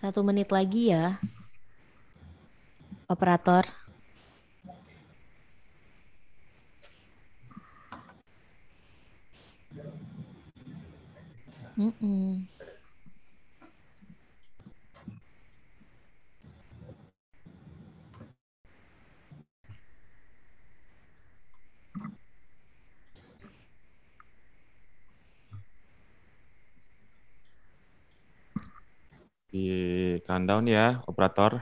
Satu menit lagi ya. Operator. Mm-mm. Di countdown ya, operator.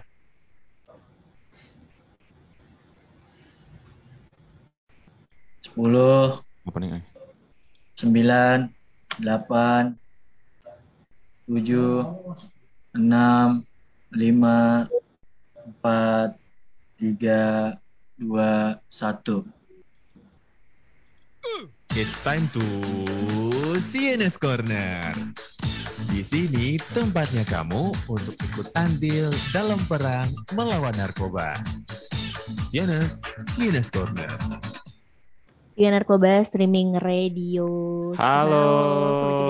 Sepuluh, sembilan, delapan, tujuh, enam, lima, empat, tiga, dua, satu. It's time to CNS Corner. Di sini tempatnya kamu untuk ikut andil dalam perang melawan narkoba. CNS, CNS Corner. Iya Narkoba Streaming Radio. Halo.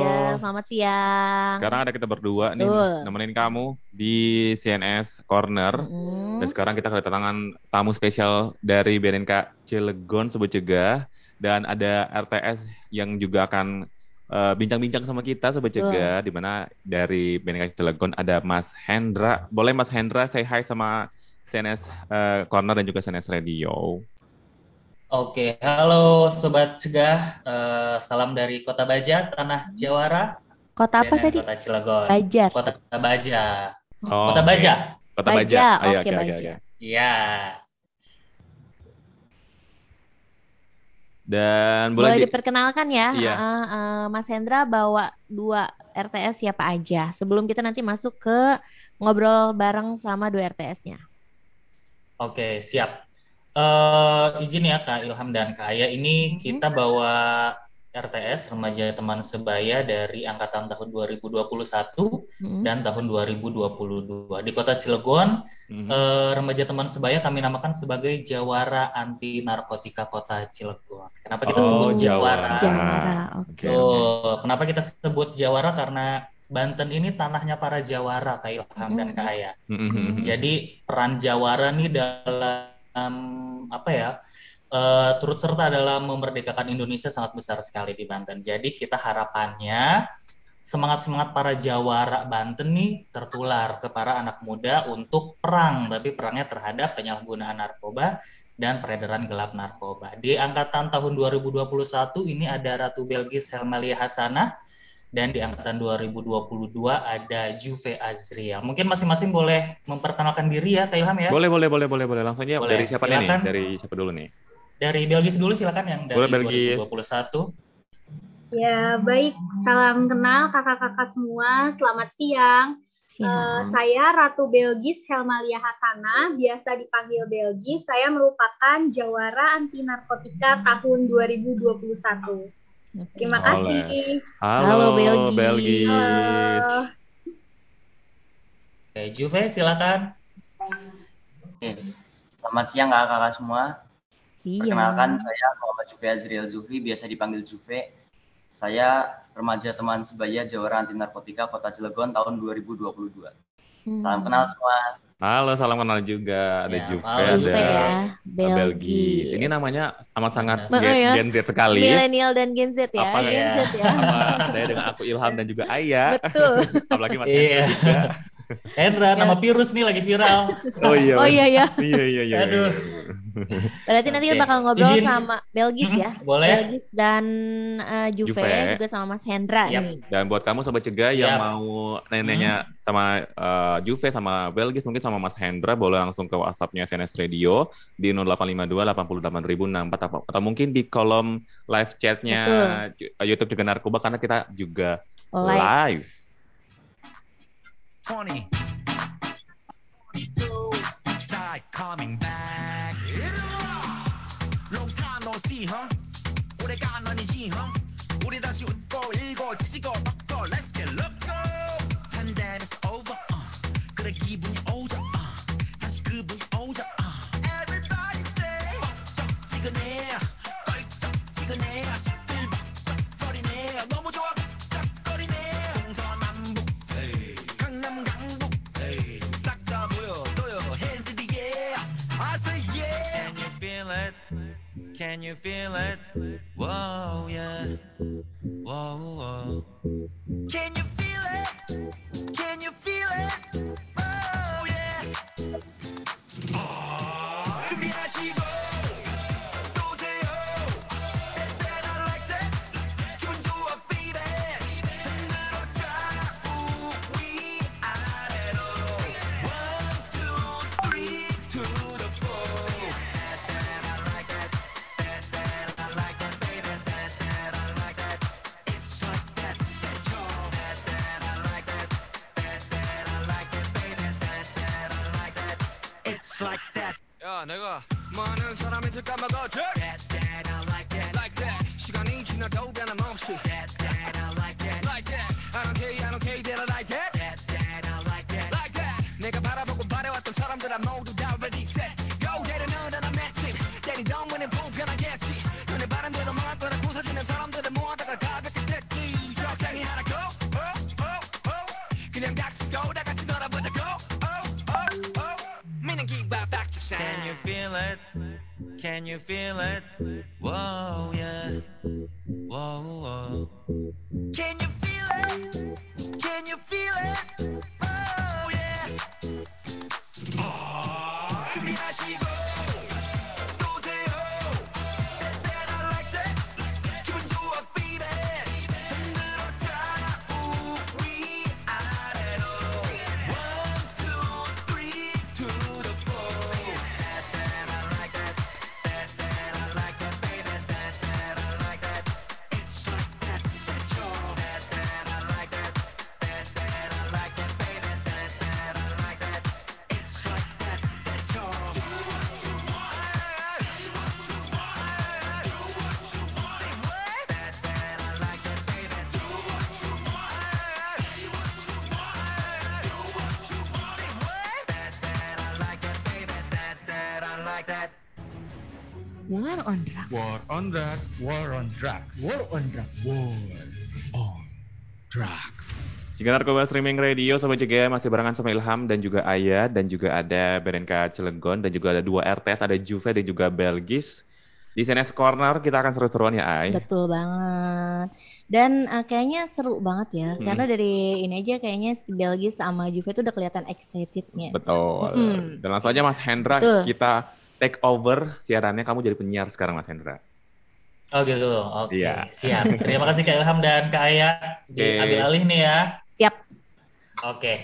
Jeddah, Selamat siang. Sekarang ada kita berdua nih Betul. nemenin kamu di CNS Corner. Mm. Dan sekarang kita kedatangan tamu spesial dari BNNK Cilegon Sebut Cegah dan ada RTS yang juga akan eh, bincang-bincang sama kita Sobat. Cegah di mana dari BNNK Cilegon ada Mas Hendra. Boleh Mas Hendra say hi sama CNS eh, Corner dan juga CNS Radio. Oke, halo Sobat Cegah, Eh, salam dari Kota Baja, Tanah Jawara, Kota apa tadi? Kota Cilegon. Bajar. Kota Baja. Oh, Kota. Baja. Kota Baja, Baja. Ayo, oke, oke, oke, Baja. oke. Iya. Dan Boleh boleh di- diperkenalkan ya, Iya. eh, eh, Mas Hendra bawa dua RTS siapa aja. Sebelum kita nanti masuk ke ngobrol bareng sama dua RTS-nya. Oke, siap. Eh, izin ya Kak Ilham dan Kak Aya, ini Mhm. kita bawa RTS Remaja Teman Sebaya dari angkatan tahun 2021 Mm. dan tahun 2022. Di Kota Cilegon, Mhm. eh, Remaja Teman Sebaya kami namakan sebagai Jawara Anti Narkotika Kota Cilegon. Kenapa kita Oh, sebut Jawara. Jawara? Jawara, oke. Oke, Tuh, oke. kenapa kita sebut Jawara? Karena Banten ini tanahnya para Jawara, Kak Ilham dan Kak Aya. Mhm. Jadi peran Jawara nih dalam apa ya? Eh, turut serta dalam memerdekakan Indonesia sangat besar sekali di Banten. Jadi kita harapannya semangat-semangat para Jawara Banten nih tertular ke para anak muda untuk perang, tapi perangnya terhadap penyalahgunaan narkoba dan peredaran gelap narkoba. Di angkatan tahun 2021 ini ada Ratu Belgis Helmalia Hasanah dan di angkatan 2022 ada Juve Azria. Mungkin masing-masing boleh memperkenalkan diri ya, Kak Ilham ya. Boleh, boleh, boleh, boleh, boleh. Langsung aja Boleh, dari siapa nih? silakan. Dari siapa dulu nih? Dari Belgis dulu silakan yang dari Boleh, Belgis. 2021. Ya, baik. Salam kenal kakak-kakak semua. Selamat siang. Eh, Siap. saya Ratu Belgis Helmalia Hasana, biasa dipanggil Belgis. Saya merupakan Jawara Anti Narkotika tahun 2021. Oke. Terima Oleh. kasih. Halo, Halo, Belgis. Belgis. Halo. Oke, Juve silakan. Oke. Selamat siang kakak-kakak semua. Iya. Perkenalkan saya Muhammad Juve Azriel Zuhri, biasa dipanggil Juve. Saya remaja teman sebaya Jawara Anti Narkotika Kota Cilegon tahun 2022. Hmm. Salam kenal semua. Halo, salam kenal juga. Ada Ya, Juve, ada Juve ya. Belgis. Ini namanya amat sangat Betul Gen, ya. Gen Z sekali. Milenial dan Gen Z ya, Apa Gen ya? Z ya. Sama saya dengan aku Ilham dan juga Ayah. Betul. Apalagi Mas Iya. Hendra juga. Hendra, nama virus nih lagi viral. Oh iya. Oh iya ya. Iya, iya, iya. Aduh. Berarti nanti kita Oke. bakal ngobrol Izin. sama Belgis ya. Boleh. Belgis dan eh, Juve, Juve. juga sama Mas Hendra Yap. nih. Dan buat kamu sobat cegah yang Siap. mau nanya-nanya sama eh, Juve sama Belgis mungkin sama Mas Hendra boleh langsung ke WhatsApp-nya CNS Radio di 0852 88064 atau, atau mungkin di kolom live chat-nya eh, YouTube juga narkoba karena kita juga Live. live. 20. 22. Start coming back. Feel it? Whoa, yeah. Whoa, whoa. Can you It's like that. 야, 내가 많은 사람한테 까먹었지? That, that, I like that. Like that. 시간이 지나도 변함없이. That, that, I like that. Like that. I don't care, Can you feel it? Whoa, yeah. Whoa, on drug, war on drug, war on drug, war on drug. Jika Narkoba Streaming Radio Sobat JGM masih barengan sama Ilham dan juga Ayah dan juga ada BNK Cilegon dan juga ada dua RTS ada Juve dan juga Belgis. Di CNS Corner kita akan seru-seruan ya Ay. Betul banget. Dan eh, kayaknya seru banget ya, Hmm. karena dari ini aja kayaknya si Belgis sama Juve itu udah kelihatan excitednya. Betul. Mm-mm. Dan langsung aja Mas Hendra Betul. kita take over siarannya kamu jadi penyiar sekarang Mas Hendra. Oh gitu, oke. Iya. Siap. Terima kasih Kak Ilham dan Kak Aya diambil Oke. alih nih ya. Siap. Oke.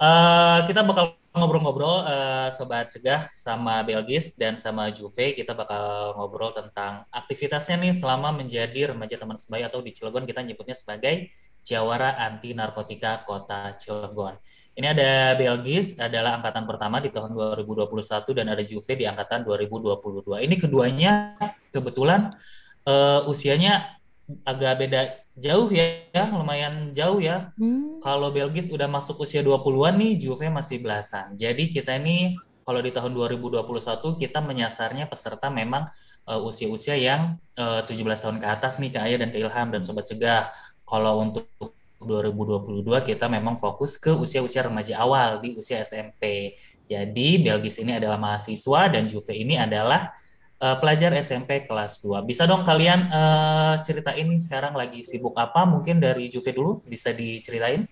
Eh, kita bakal ngobrol-ngobrol eh, Sobat Cegah sama Belgis dan sama Juve. Kita bakal ngobrol tentang aktivitasnya nih selama menjadi remaja teman sebaya atau di Cilegon kita nyebutnya sebagai Jawara Anti Narkotika Kota Cilegon. Ini ada Belgis adalah angkatan pertama di tahun 2021 dan ada Juve di angkatan 2022. Ini keduanya kebetulan eh, usianya agak beda jauh ya, ya, lumayan jauh ya. Hmm. Kalau Belgis udah masuk usia 20-an nih, Juve masih belasan. Jadi kita ini kalau di tahun 2021 kita menyasarnya peserta memang eh, usia-usia yang eh, 17 tahun ke atas nih Kak Aya dan Kak Ilham dan Sobat Cegah. Kalau untuk 2022 kita memang fokus ke usia-usia remaja awal di usia SMP. Jadi Belgis ini adalah mahasiswa dan Juve ini adalah eh, pelajar SMP kelas 2. Bisa dong kalian eh, ceritain sekarang lagi sibuk apa? Mungkin dari Juve dulu bisa diceritain.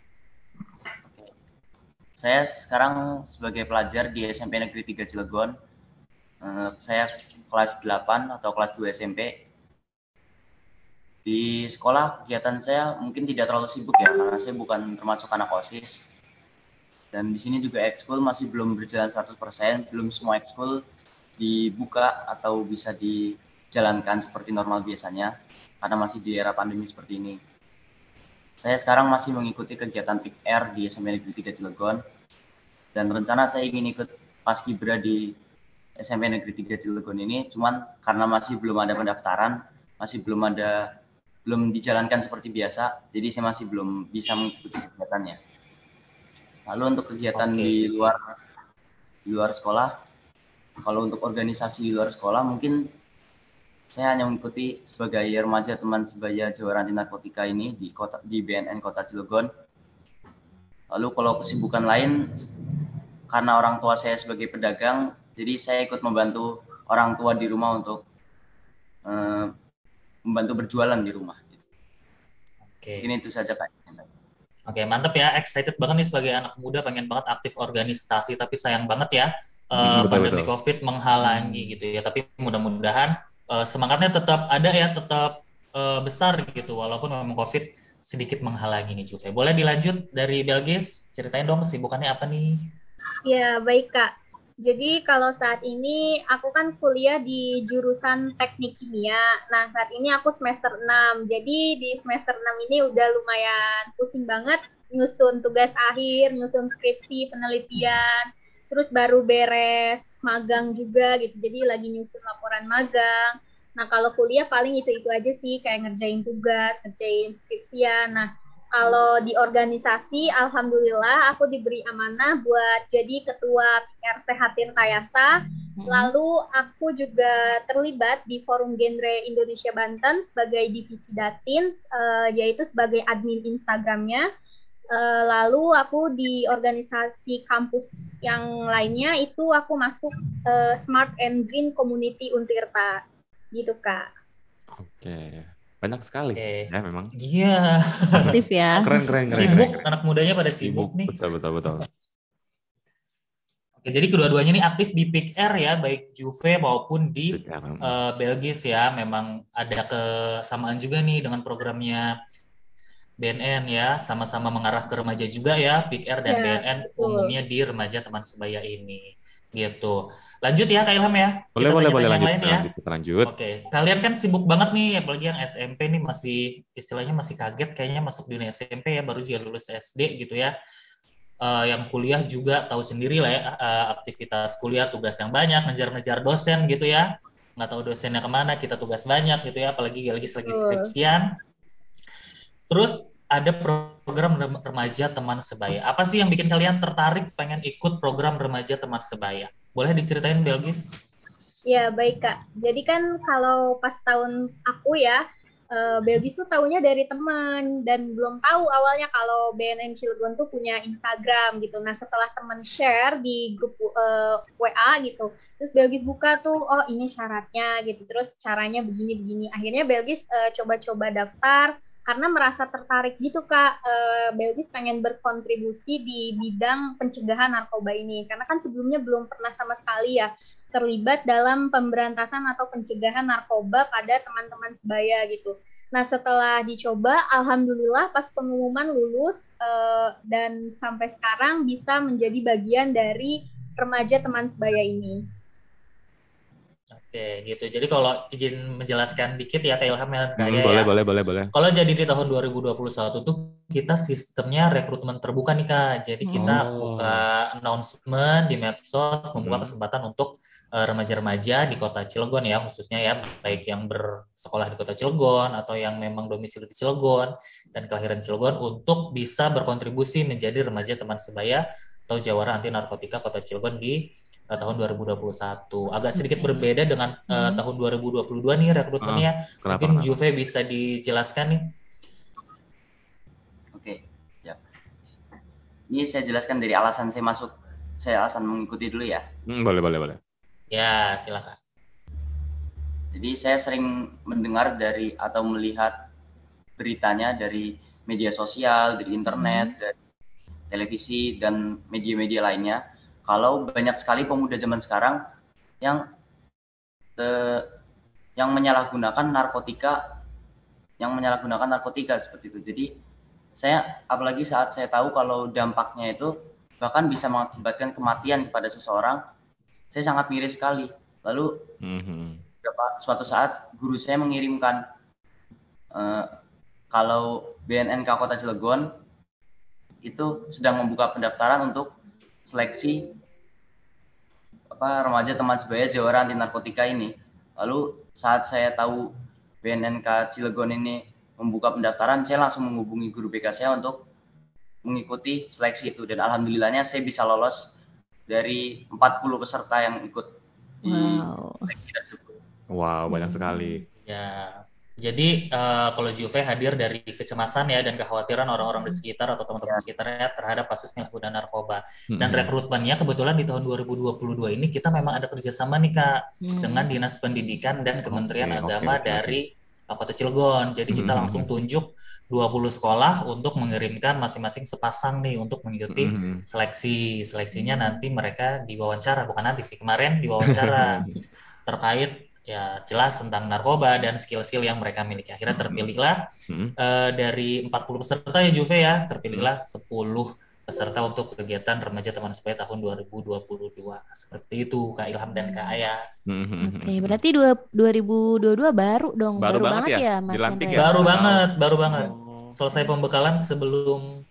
Saya sekarang sebagai pelajar di SMP Negeri 3 Cilegon. Eh, saya kelas 8 atau kelas 2 SMP. Di sekolah kegiatan saya mungkin tidak terlalu sibuk ya, karena saya bukan termasuk anak OSIS. Dan di sini juga ekskul masih belum berjalan 100%, belum semua ekskul dibuka atau bisa dijalankan seperti normal biasanya, karena masih di era pandemi seperti ini. Saya sekarang masih mengikuti kegiatan Pick Air di SMP Negeri 3 Cilegon. Dan rencana saya ingin ikut Paskibra di SMP Negeri 3 Cilegon ini, cuman karena masih belum ada pendaftaran, masih belum ada belum dijalankan seperti biasa, jadi saya masih belum bisa mengikuti kegiatannya. Lalu untuk kegiatan Oke. di luar di luar sekolah, kalau untuk organisasi di luar sekolah mungkin saya hanya mengikuti sebagai remaja teman sebaya Jawara Anti Narkotika ini di kota di BNN Kota Cilegon. Lalu kalau kesibukan lain karena orang tua saya sebagai pedagang, jadi saya ikut membantu orang tua di rumah untuk eh, membantu berjualan di rumah. Oke. Mungkin itu saja Kak. Oke, mantep ya. Excited banget nih sebagai anak muda pengen banget aktif organisasi, tapi sayang banget ya eh, Hmm, betul, pandemi betul. COVID menghalangi gitu ya. Tapi mudah-mudahan eh, semangatnya tetap ada ya, tetap eh, besar gitu, walaupun memang COVID sedikit menghalangi nih Juve. Boleh dilanjut dari Belgis? Ceritain dong kesibukannya apa nih? Ya, baik Kak. Jadi kalau saat ini aku kan kuliah di jurusan teknik kimia. Nah, saat ini aku semester 6. Jadi di semester 6 ini udah lumayan pusing banget nyusun tugas akhir, nyusun skripsi, penelitian, terus baru beres magang juga gitu. Jadi lagi nyusun laporan magang. Nah, kalau kuliah paling itu-itu aja sih, kayak ngerjain tugas, ngerjain skripsian. Nah, kalau di organisasi, alhamdulillah aku diberi amanah buat jadi ketua PR Sehat Tirtayasa. Lalu aku juga terlibat di Forum Genre Indonesia Banten sebagai divisi Datin, eh, yaitu sebagai admin Instagramnya. Eh, lalu aku di organisasi kampus yang lainnya itu aku masuk eh, Smart and Green Community Untirta, gitu kak. Oke. Banyak sekali Oke. ya memang. Iya. Aktif ya. Keren keren keren. Sibuk, keren, keren. anak mudanya pada sibuk nih. Betul betul betul. Oke, jadi kedua-duanya ini aktif di Pick Air ya, baik Juve maupun di eh, Belgis ya. Memang ada kesamaan juga nih dengan programnya BNN ya, sama-sama mengarah ke remaja juga ya, Pick Air dan Ya, BNN betul. umumnya di remaja teman sebaya ini. Gitu. Lanjut ya Kak Ilham ya. Boleh Kita boleh boleh lanjut lain ya. lanjut lanjut. Oke, kalian kan sibuk banget nih, apalagi yang SMP nih masih istilahnya masih kaget kayaknya masuk dunia SMP ya, baru juga lulus SD gitu ya. Eh, yang kuliah juga tahu sendiri lah ya, eh, aktivitas kuliah, tugas yang banyak, ngejar-ngejar dosen gitu ya. Nggak tahu dosennya ke mana, kita tugas banyak gitu ya, apalagi lagi lagi skripsian. Terus ada program rem- remaja teman sebaya. Apa sih yang bikin kalian tertarik pengen ikut program remaja teman sebaya? Boleh diceritain Belgis? Ya, baik Kak. Jadi kan kalau pas tahun aku ya, eh, Belgis tuh taunya dari teman dan belum tahu awalnya kalau BNN Cilegon tuh punya Instagram gitu. Nah, setelah teman share di grup eh, WA gitu, terus Belgis buka tuh, oh ini syaratnya gitu. Terus caranya begini-begini. Akhirnya Belgis eh, coba-coba daftar karena merasa tertarik gitu Kak. Eh, Belgis pengen berkontribusi di bidang pencegahan narkoba ini karena kan sebelumnya belum pernah sama sekali ya terlibat dalam pemberantasan atau pencegahan narkoba pada teman-teman sebaya gitu. Nah setelah dicoba, alhamdulillah pas pengumuman lulus eh, dan sampai sekarang bisa menjadi bagian dari remaja teman sebaya ini. Oke, gitu. Jadi kalau izin menjelaskan dikit ya Kak Ilham ya, Hmm, ya, boleh ya. boleh boleh boleh. Kalau jadi di tahun 2021 tuh kita sistemnya rekrutmen terbuka nih Kak. Jadi kita Oh. buka announcement di medsos, membuka Hmm. kesempatan untuk eh, remaja-remaja di kota Cilegon ya, khususnya ya, baik yang bersekolah di kota Cilegon atau yang memang domisili di Cilegon dan kelahiran Cilegon untuk bisa berkontribusi menjadi remaja teman sebaya atau jawara anti narkotika kota Cilegon di eh, tahun 2021. Agak sedikit berbeda dengan Hmm. tahun 2022 nih rekrutmennya. Kenapa? Mungkin kenapa? Juve bisa dijelaskan nih. Oke, ya. Ini saya jelaskan dari alasan saya masuk, saya alasan mengikuti dulu ya. Hmm, boleh boleh boleh. Ya, silakan. Jadi saya sering mendengar dari atau melihat beritanya dari media sosial, dari internet, dari televisi dan media-media lainnya. Kalau banyak sekali pemuda zaman sekarang yang eh, yang menyalahgunakan narkotika, yang menyalahgunakan narkotika seperti itu. Jadi saya apalagi saat saya tahu kalau dampaknya itu bahkan bisa mengakibatkan kematian kepada seseorang, saya sangat miris sekali. Lalu Mhm. beberapa suatu saat guru saya mengirimkan eh, kalau BNNK Kota Cilegon itu sedang membuka pendaftaran untuk seleksi apa remaja teman sebaya jawara anti narkotika ini. Lalu saat saya tahu BNNK Cilegon ini membuka pendaftaran, saya langsung menghubungi guru BK saya untuk mengikuti seleksi itu dan alhamdulillahnya saya bisa lolos dari 40 peserta yang ikut di Wow. seleksi tersebut. Wow, banyak sekali. Ya. Jadi eh, kalau Juve hadir dari kecemasan ya dan kekhawatiran orang-orang di sekitar atau teman-teman di sekitarnya terhadap kasus penyalahgunaan narkoba. Dan Mhm. rekrutmennya kebetulan di tahun 2022 ini kita memang ada kerjasama nih Kak Hmm. dengan Dinas Pendidikan dan Kementerian oke, Agama oke. dari Kabupaten Cilegon. Jadi kita langsung tunjuk 20 sekolah untuk mengirimkan masing-masing sepasang nih untuk mengikuti Mhm. seleksi. Seleksinya nanti mereka diwawancara, bukan nanti sih, kemarin diwawancara terkait ya jelas tentang narkoba dan skill-skill yang mereka miliki. Akhirnya terpilihlah Mhm. eh, dari 40 peserta ya Juve ya, terpilihlah 10 peserta untuk kegiatan remaja teman sebaya tahun 2022. Seperti itu Kak Ilham dan Kak Aya. Mhm. Oke, berarti dua, 2022 baru dong. Baru Baru, banget banget, ya? ya, Mas Dilantik Hendra ya? Baru banget, baru banget. Oh. Selesai pembekalan sebelum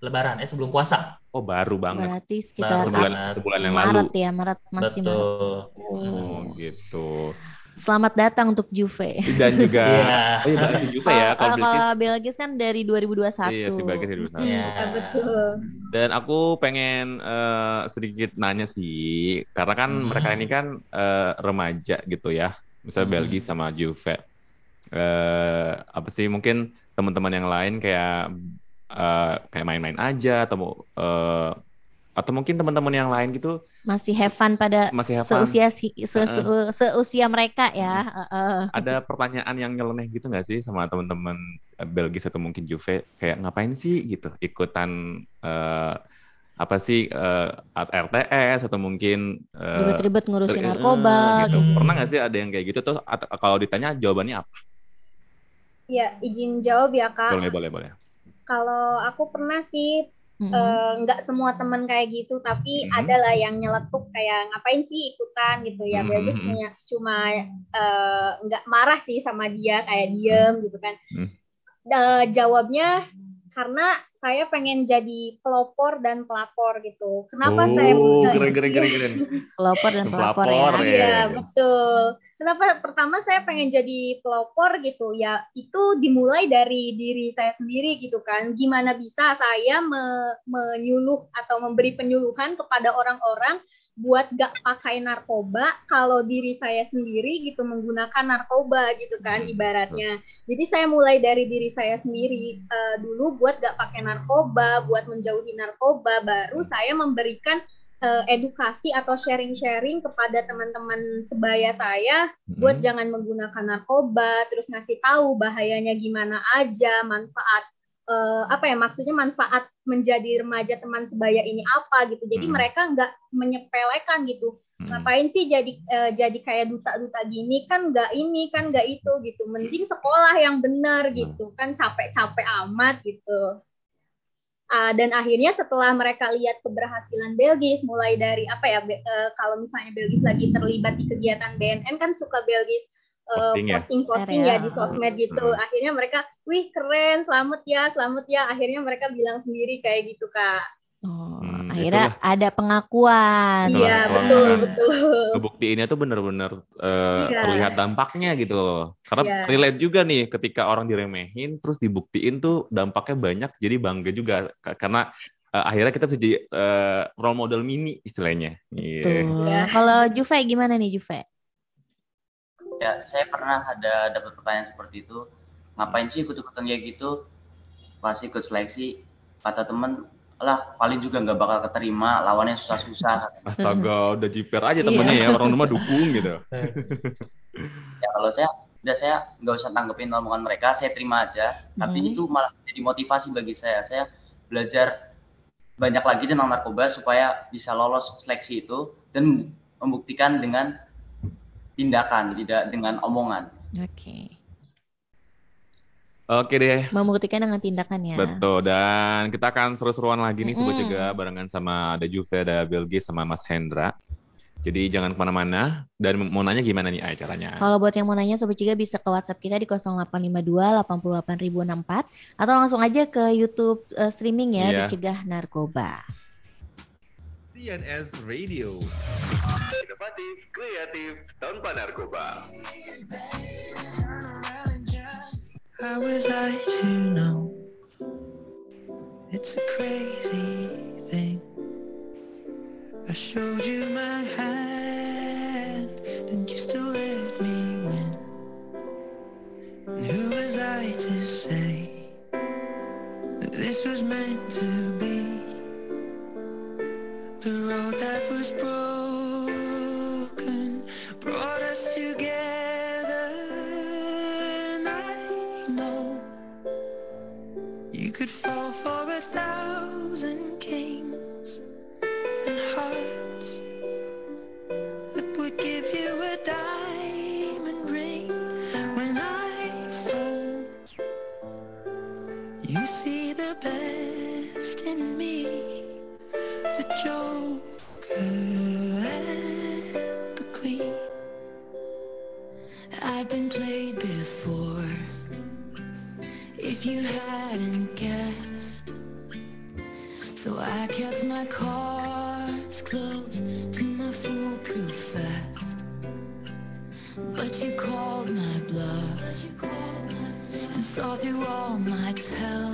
lebaran, eh sebelum puasa. Oh, baru banget. Berarti sekitar Baru Sebulan, sebulan yang lalu. Maret ya, Maret masih Maret. Betul. Oh, gitu. Selamat datang untuk Juve. Dan juga Iya. Oh, iya, juga ya kalau kalau Belgis kan dari 2021. Iya, si Bilkis dari 2021. Iya. Ya, betul. Dan aku pengen eh, sedikit nanya sih, karena kan Hmm. mereka ini kan eh, remaja gitu ya, misalnya Hmm. Belgia sama Juve. Eh, apa sih mungkin teman-teman yang lain kayak eh, kayak main-main aja atau eh, atau mungkin teman-teman yang lain gitu Masih have fun pada masih have fun. seusia si- se- se- seusia mereka ya. Heeh. Ada pertanyaan yang nyeleneh gitu nggak sih sama teman-teman eh, Belgis atau mungkin Juve kayak ngapain sih gitu ikutan eh, apa sih eh, RTS atau mungkin eh, Ribet-ribet ngurusin narkoba gitu. gitu. Pernah nggak sih ada yang kayak gitu tuh? Atau kalau ditanya jawabannya apa? Ya, izin jawab ya, Kak. Boleh, boleh, boleh. Kalau aku pernah sih Mm-mm. eh, nggak semua teman kayak gitu, tapi Mhm. ada lah yang nyeletuk kayak ngapain sih ikutan gitu ya. Belgis mhm. punya cuma eh, nggak marah sih sama dia kayak diem gitu kan. Mhm. Eh, jawabnya karena saya pengen jadi pelopor dan pelapor gitu. Kenapa saya oh, eh, keren, keren, keren, keren. Pelopor dan pelapor Pelapor, ya. ya. Iya, betul. Kenapa pertama saya pengen jadi pelopor gitu ya? Itu dimulai dari diri saya sendiri gitu kan. Gimana bisa saya me- menyuluh atau memberi penyuluhan kepada orang-orang buat gak pakai narkoba kalau diri saya sendiri gitu menggunakan narkoba gitu kan Hmm, ibaratnya. Jadi saya mulai dari diri saya sendiri eh, dulu buat gak pakai narkoba, buat menjauhi narkoba, baru saya memberikan eh, edukasi atau sharing-sharing kepada teman-teman sebaya saya buat Mm-mm. jangan menggunakan narkoba, terus ngasih tahu bahayanya gimana aja, manfaat eh, apa ya maksudnya manfaat menjadi remaja teman sebaya ini apa gitu. Jadi Hmm. mereka nggak menyepelekan gitu. Mm. Ngapain sih jadi eh, jadi kayak duta-duta gini kan nggak ini kan nggak itu gitu. Mending sekolah yang benar gitu kan capek-capek amat gitu. Ah, dan akhirnya setelah mereka lihat keberhasilan Belgis mulai dari apa ya be- eh, kalau misalnya Belgis lagi terlibat di kegiatan BNN kan suka Belgis eh, Posting ya? posting-posting Share ya ya. di sosmed gitu. Hmm. Akhirnya mereka, wih keren, selamat ya, selamat ya. Akhirnya mereka bilang sendiri kayak gitu kak. Oh, Hmm, akhirnya ada pengakuan. Iya betul. betul betul. Ngebuktiinnya tuh bener-bener eh, Iya. terlihat dampaknya gitu loh. Karena Iya. relate juga nih ketika orang diremehin terus dibuktiin tuh dampaknya banyak jadi bangga juga karena eh, akhirnya kita bisa jadi eh, role model mini istilahnya. Iya. Iya. Kalau Juve gimana nih Juve? Ya, saya pernah ada dapat pertanyaan seperti itu. Ngapain sih ikut-ikutan kayak gitu? Masih ikut seleksi. Kata temen, lah paling juga nggak bakal keterima, lawannya susah-susah. Astaga, udah jiper aja Iya. temennya ya, orang rumah dukung gitu. Ya kalau saya, udah saya nggak usah tanggepin omongan mereka, saya terima aja. Tapi Hmm. itu malah jadi motivasi bagi saya. Saya belajar banyak lagi tentang narkoba supaya bisa lolos seleksi itu dan membuktikan dengan tindakan, tidak dengan omongan. Oke. Oke deh, Membuktikan dengan tindakan ya. Betul, dan kita akan seru-seruan lagi nih Sobat Mm-mm. Cegah barengan sama ada Juve, ada Belgi, sama Mas Hendra. Jadi jangan ke mana-mana, dan mau nanya gimana nih Ay, caranya? Kalau buat yang mau nanya Sobat Ciga bisa ke WhatsApp kita di 0852 88064 atau langsung aja ke YouTube eh, streaming ya Iya. Dicegah Narkoba. CNS Radio. Inovatif, kreatif, tanpa narkoba. How was I to know? It's a crazy thing. I showed you my hand, and you still let me win. And who was I to say that this was meant to be? The road that was broken so I kept my cards close to my foolproof vest. But you called my bluff and saw through all my tells.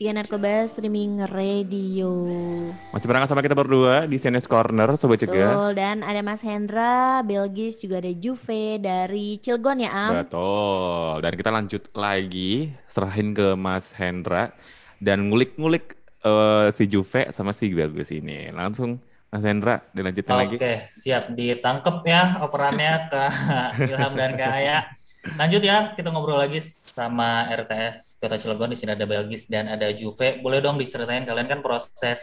Ciga Narkoba Streaming Radio. Masih berangkat sama kita berdua di CNS Corner, Sobat Cegah. Betul, dan ada Mas Hendra, Belgis, juga ada Juve dari Cilegon ya Am. Betul. Dan kita lanjut lagi, serahin ke Mas Hendra dan ngulik-ngulik eh, si Juve sama si Belgus ini. Langsung Mas Hendra dilanjutin lagi. Oke, siap ditangkep ya operannya ke Ilham dan ke Aya. Lanjut ya, kita ngobrol lagi sama RTS Kota Cilegon. Di sini ada Belgis dan ada Juve. Boleh dong diceritain kalian kan proses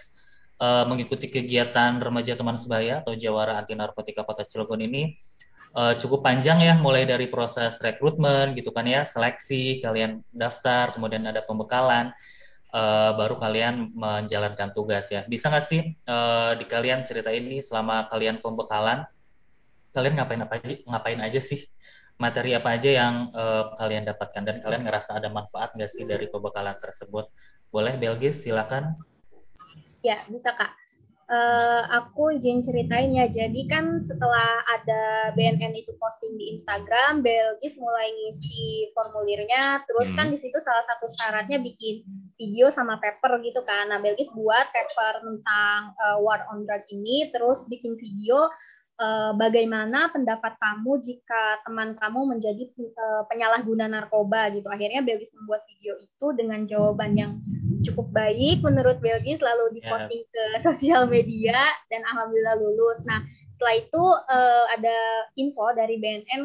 eh, mengikuti kegiatan remaja teman sebaya atau Jawara Anti Narkotika Kota Cilegon ini eh, cukup panjang ya, mulai dari proses rekrutmen gitu kan ya, seleksi, kalian daftar, kemudian ada pembekalan, eh, baru kalian menjalankan tugas ya. Bisa nggak sih eh, di kalian cerita ini selama kalian pembekalan, kalian ngapain apa ngapain aja sih? Materi apa aja yang eh, kalian dapatkan dan kalian ngerasa ada manfaat nggak sih dari pembekalan tersebut? Boleh Belgis, silakan. Ya, bisa Kak. Eh, aku izin ceritain ya. Jadi kan setelah ada BNN itu posting di Instagram, Belgis mulai ngisi formulirnya. Terus kan Hmm. di situ salah satu syaratnya bikin video sama paper gitu kan. Nah, Belgis buat paper tentang eh, war on drug ini, terus bikin video eh, bagaimana pendapat kamu jika teman kamu menjadi eh, penyalahguna narkoba gitu. Akhirnya Belgis membuat video itu dengan jawaban yang cukup baik menurut Belgis lalu diposting ke sosial media dan alhamdulillah lulus. Nah, setelah itu eh, ada info dari BNN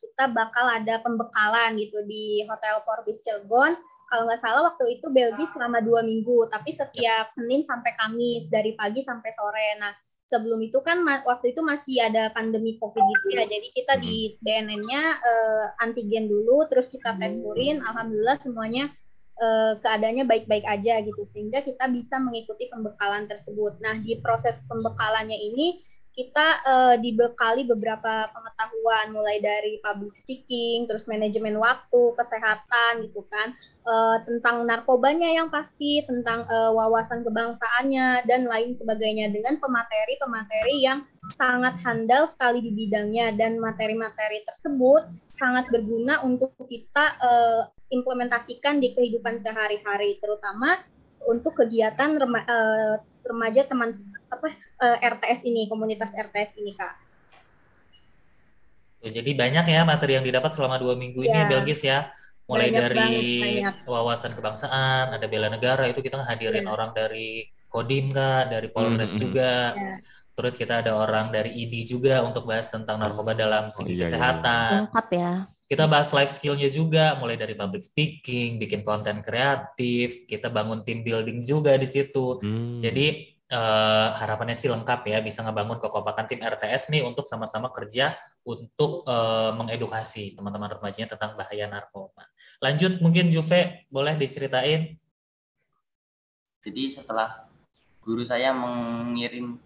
kita bakal ada pembekalan gitu di Hotel Forbis Cilegon. Kalau nggak salah waktu itu Belgis selama dua minggu, tapi setiap Senin sampai Kamis dari pagi sampai sore. Nah, sebelum itu kan waktu itu masih ada pandemi COVID gitu ya. Jadi kita di BNN-nya eh, antigen dulu, terus kita tes urin. Alhamdulillah semuanya eh, keadaannya baik-baik aja gitu sehingga kita bisa mengikuti pembekalan tersebut. Nah di proses pembekalannya ini kita eh, dibekali beberapa pengetahuan mulai dari public speaking, terus manajemen waktu, kesehatan gitu kan, Eh, tentang narkobanya yang pasti, tentang eh, wawasan kebangsaannya dan lain sebagainya dengan pemateri-pemateri yang sangat handal sekali di bidangnya. Dan materi-materi tersebut sangat berguna untuk kita eh, implementasikan di kehidupan sehari-hari terutama untuk kegiatan rema- eh, remaja teman apa eh, RTS ini komunitas RTS ini kak Jadi banyak ya materi yang didapat selama dua minggu ini ya Iya. Belgis ya. Mulai Banyak dari banget, banyak. wawasan kebangsaan, ada bela negara itu kita ngehadirin Iya. orang dari Kodim kak, dari Polres Hmm, hmm, juga. Iya. Terus kita ada orang dari ID juga untuk bahas tentang narkoba dalam Oh, segi iya, iya, iya. kesehatan. Lengkap ya. Kita bahas life skill-nya juga, mulai dari public speaking, bikin konten kreatif, kita bangun team building juga di situ. Hmm. Jadi eh, harapannya sih lengkap ya, bisa ngebangun kekompakan tim RTS nih untuk sama-sama kerja untuk eh, mengedukasi teman-teman remajanya tentang bahaya narkoba. Lanjut mungkin Juve boleh diceritain? Jadi setelah guru saya mengirim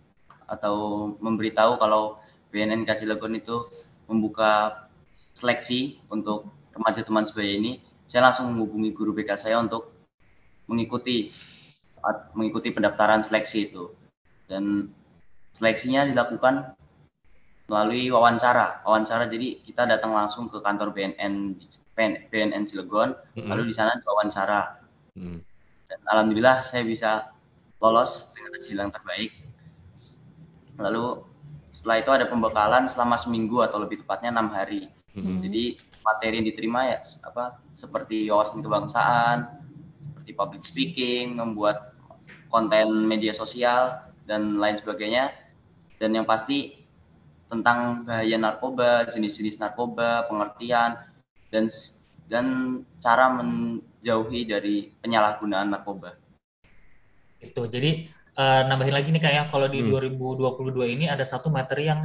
atau memberitahu kalau BNN Cilegon itu membuka seleksi untuk remaja teman sebaya ini, saya langsung menghubungi guru BK saya untuk mengikuti mengikuti pendaftaran seleksi itu. Dan seleksinya dilakukan melalui wawancara. Wawancara jadi kita datang langsung ke kantor BNN BNN Cilegon, Mm-mm. lalu di sana diwawancara Hmm. dan alhamdulillah saya bisa lolos dengan hasil yang terbaik. Lalu setelah itu ada pembekalan selama seminggu atau lebih tepatnya enam hari. Hmm. Jadi materi yang diterima ya apa seperti wawasan kebangsaan, seperti public speaking, membuat konten media sosial dan lain sebagainya. Dan yang pasti tentang bahaya narkoba, jenis-jenis narkoba, pengertian dan dan cara menjauhi dari penyalahgunaan narkoba. Itu. Jadi eh, nambahin lagi nih kayak kalau di Hmm. 2022 ini ada satu materi yang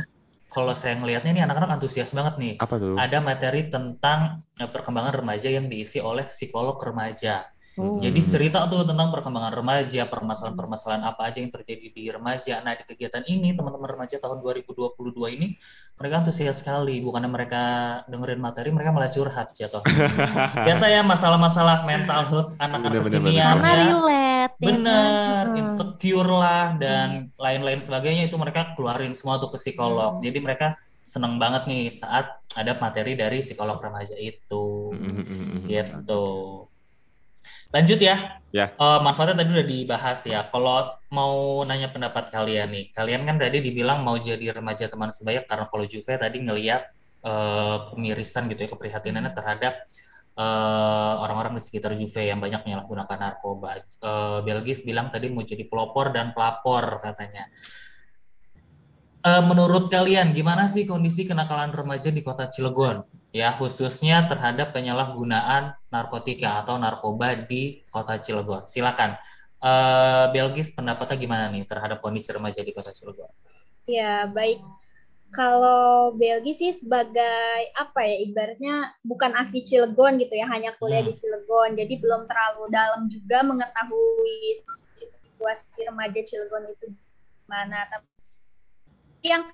kalau saya ngelihatnya nih anak-anak antusias banget nih. Apa tuh? Ada materi tentang eh, perkembangan remaja yang diisi oleh psikolog remaja. Oh. Jadi cerita tuh tentang perkembangan remaja, permasalahan-permasalahan apa aja yang terjadi di remaja. Nah, di kegiatan ini teman-teman remaja tahun 2022 ini mereka antusias sekali. Bukannya mereka dengerin materi, mereka malah curhat jatuh. Biasa ya masalah-masalah mental health anak-anak Bener, bener, kekinian Karena ya. relate. ya Bener, kan? insecure lah dan lain-lain sebagainya itu mereka keluarin semua tuh ke psikolog. Hmm. Jadi mereka seneng banget nih saat ada materi dari psikolog remaja itu. Hmm, hmm, hmm, hmm. Gitu. Lanjut ya. Ya. Eh, manfaatnya tadi udah dibahas ya. Kalau mau nanya pendapat kalian nih, kalian kan tadi dibilang mau jadi remaja teman sebaya karena kalau Juve tadi ngeliat eh, kemirisan gitu ya, keprihatinannya terhadap eh, orang-orang di sekitar Juve yang banyak menyalahgunakan narkoba. Eh, Belgis bilang tadi mau jadi pelopor dan pelapor katanya. Eh, menurut kalian gimana sih kondisi kenakalan remaja di kota Cilegon? Ya, khususnya terhadap penyalahgunaan narkotika atau narkoba di kota Cilegon. Silakan. Eh, Belgis pendapatnya gimana nih terhadap kondisi remaja di kota Cilegon? Ya, baik. Kalau Belgi sih sebagai apa ya ibaratnya bukan asli Cilegon gitu ya, hanya kuliah Hmm. di Cilegon. Jadi belum terlalu dalam juga mengetahui situasi remaja Cilegon itu gimana. Tapi yang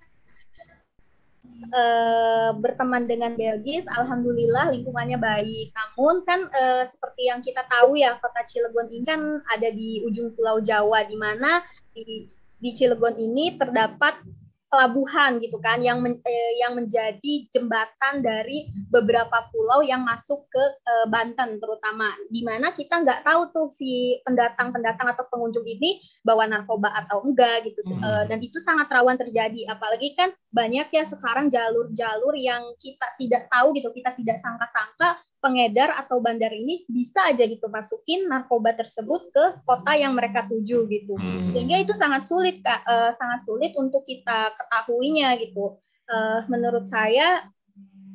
eh, berteman dengan Belgis, alhamdulillah lingkungannya baik. Namun kan eh, seperti yang kita tahu ya, kota Cilegon ini kan ada di ujung Pulau Jawa, di mana di, di Cilegon ini terdapat pelabuhan gitu kan yang men- eh, yang menjadi jembatan dari beberapa pulau yang masuk ke eh, Banten terutama. Di mana kita nggak tahu tuh si pendatang-pendatang atau pengunjung ini bawa narkoba atau enggak gitu. Hmm. Eh, dan itu sangat rawan terjadi. Apalagi kan banyak ya sekarang jalur-jalur yang kita tidak tahu gitu kita tidak sangka-sangka pengedar atau bandar ini bisa aja gitu masukin narkoba tersebut ke kota yang mereka tuju gitu. Hmm. sehingga itu sangat sulit kak. Eh, sangat sulit untuk kita ketahuinya gitu. Eh, menurut saya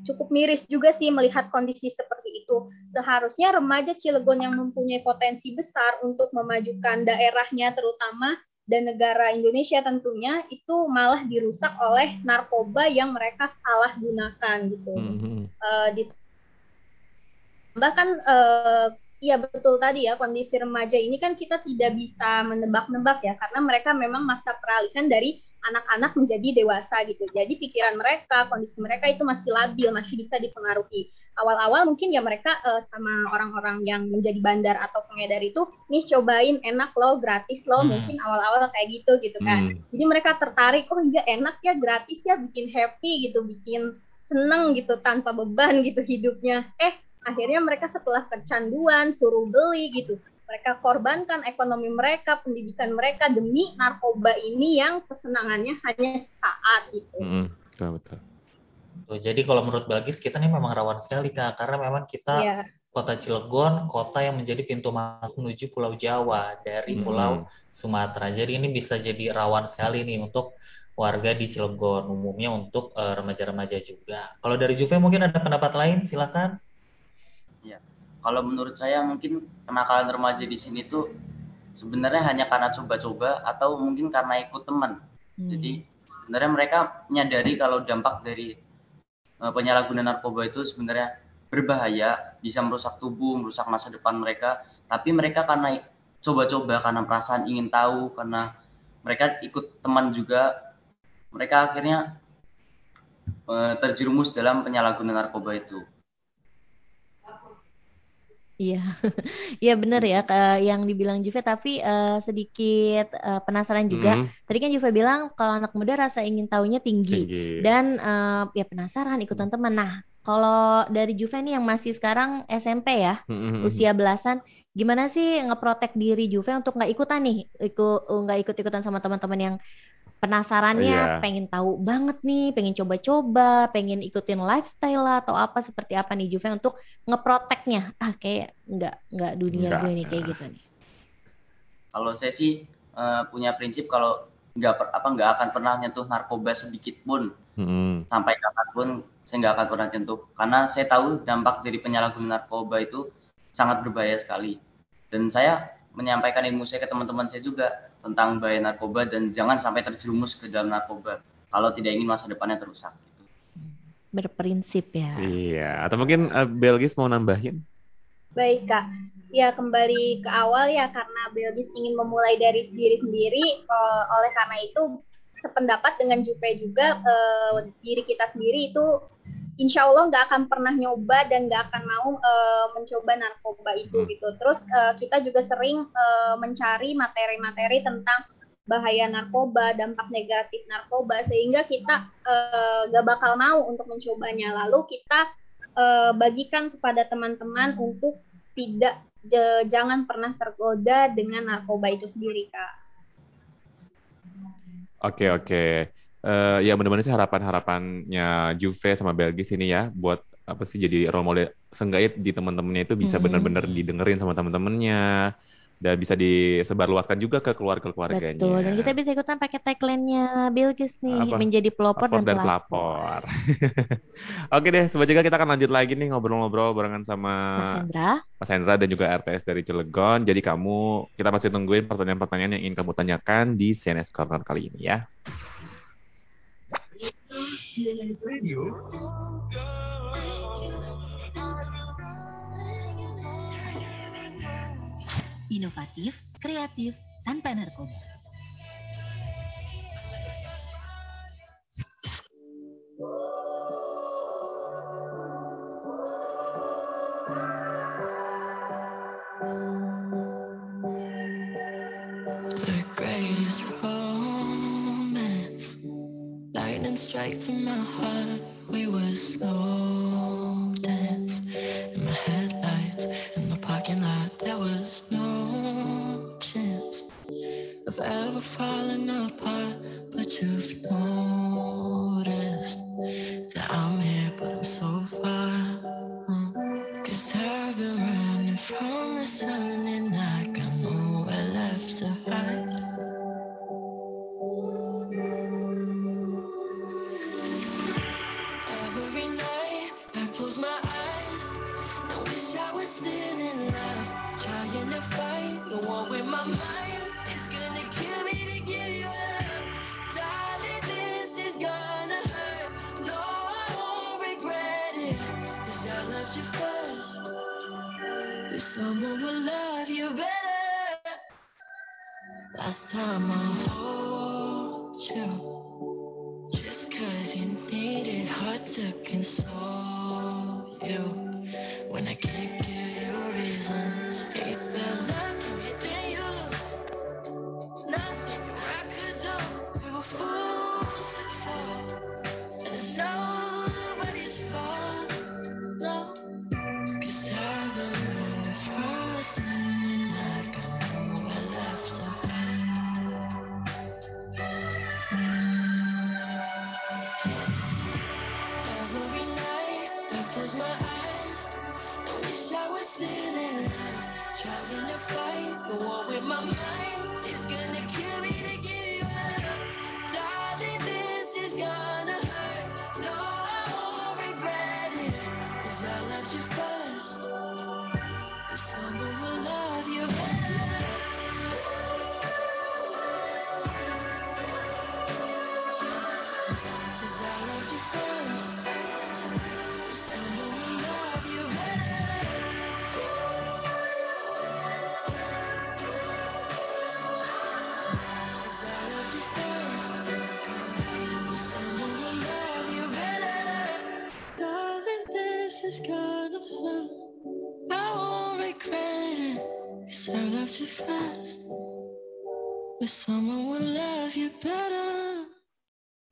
cukup miris juga sih melihat kondisi seperti itu. Seharusnya remaja Cilegon yang mempunyai potensi besar untuk memajukan daerahnya terutama dan negara Indonesia tentunya itu malah dirusak oleh narkoba yang mereka salah gunakan gitu. Hmm, hmm. Eh, di bahkan eh, iya betul tadi ya kondisi remaja ini kan kita tidak bisa menebak-nebak ya karena mereka memang masa peralihan dari anak-anak menjadi dewasa gitu. Jadi pikiran mereka kondisi mereka itu masih labil masih bisa dipengaruhi. Awal-awal mungkin ya mereka eh, sama orang-orang yang menjadi bandar atau pengedar itu nih cobain enak loh gratis loh. Hmm. mungkin awal-awal kayak gitu gitu kan. Hmm. jadi mereka tertarik oh iya enak ya gratis ya bikin happy gitu bikin seneng gitu tanpa beban gitu hidupnya. Eh akhirnya mereka setelah kecanduan suruh beli gitu mereka korbankan ekonomi mereka pendidikan mereka demi narkoba ini yang kesenangannya hanya saat gitu Hmm, betul betul. Jadi kalau menurut Balgis kita nih memang rawan sekali kak, karena memang kita Iya. kota Cilegon, kota yang menjadi pintu masuk menuju Pulau Jawa dari Mm-mm. Pulau Sumatera. Jadi ini bisa jadi rawan sekali nih untuk warga di Cilegon, umumnya untuk eh, remaja-remaja juga. Kalau dari Juve mungkin ada pendapat lain, silakan. Kalau menurut saya mungkin kenakalan remaja di sini tuh sebenarnya hanya karena coba-coba atau mungkin karena ikut teman. Hmm. Jadi sebenarnya mereka menyadari kalau dampak dari eh, penyalahgunaan narkoba itu sebenarnya berbahaya, bisa merusak tubuh, merusak masa depan mereka. Tapi mereka karena coba-coba, karena perasaan ingin tahu, karena mereka ikut teman juga, mereka akhirnya eh, terjerumus dalam penyalahgunaan narkoba itu. Iya, iya bener ya yang dibilang Juve. Tapi eh, sedikit eh, penasaran juga. Hmm, Tadi kan Juve bilang kalau anak muda rasa ingin tahunya tinggi tinggi. dan eh, ya penasaran ikutan teman. Nah, kalau dari Juve nih yang masih sekarang SMP ya, Hmm, hmm, usia belasan, gimana sih ngeprotek diri Juve untuk nggak ikutan nih, ikut nggak ikut-ikutan sama teman-teman yang penasarannya, Iya. pengen tahu banget nih, pengen coba-coba, pengen ikutin lifestyle lah atau apa seperti apa nih Juve untuk ngeproteknya. Ah, kayak nggak nggak dunia Nggak. gue nih kayak gitu nih. Kalau saya sih eh, punya prinsip kalau nggak apa nggak akan pernah nyentuh narkoba sedikit pun Hmm, sampai kapan pun saya nggak akan pernah nyentuh karena saya tahu dampak dari penyalahgunaan narkoba itu sangat berbahaya sekali dan saya menyampaikan ilmu saya ke teman-teman saya juga tentang bahaya narkoba dan jangan sampai terjerumus ke dalam narkoba kalau tidak ingin masa depannya terusak. gitu. Berprinsip ya. Iya. Atau mungkin eh, Belgis mau nambahin? Baik Kak, ya kembali ke awal ya karena Belgis ingin memulai dari diri sendiri, eh, oleh karena itu sependapat dengan Juve juga eh, diri kita sendiri itu insya Allah nggak akan pernah nyoba dan nggak akan mau eh, mencoba narkoba itu Hmm. gitu. Terus eh, kita juga sering eh, mencari materi-materi tentang bahaya narkoba, dampak negatif narkoba sehingga kita nggak bakal mau untuk mencobanya. Lalu kita eh, bagikan kepada teman-teman untuk tidak jangan pernah tergoda dengan narkoba itu sendiri kak. Oke oke. Eh, ya benar-benar sih harapan-harapannya Juve sama Belgis ini ya buat apa sih jadi role model seenggaknya di teman-temannya itu bisa Mhm. benar-benar didengerin sama teman-temannya dan bisa disebarluaskan juga ke keluarga-keluarganya. Betul. Dan kita bisa ikutan pakai tagline-nya Bilkis nih, Apa? menjadi pelopor dan dan pelapor. pelapor. Oke deh, sobat juga kita akan lanjut lagi nih ngobrol-ngobrol barengan sama Mas Hendra, Mas Hendra dan juga RTS dari Cilegon. Jadi kamu, kita masih tungguin pertanyaan-pertanyaan yang ingin kamu tanyakan di CNS Corner kali ini ya. Inovatif, kreatif, tanpa narkoba. Strikes in my heart. We were slow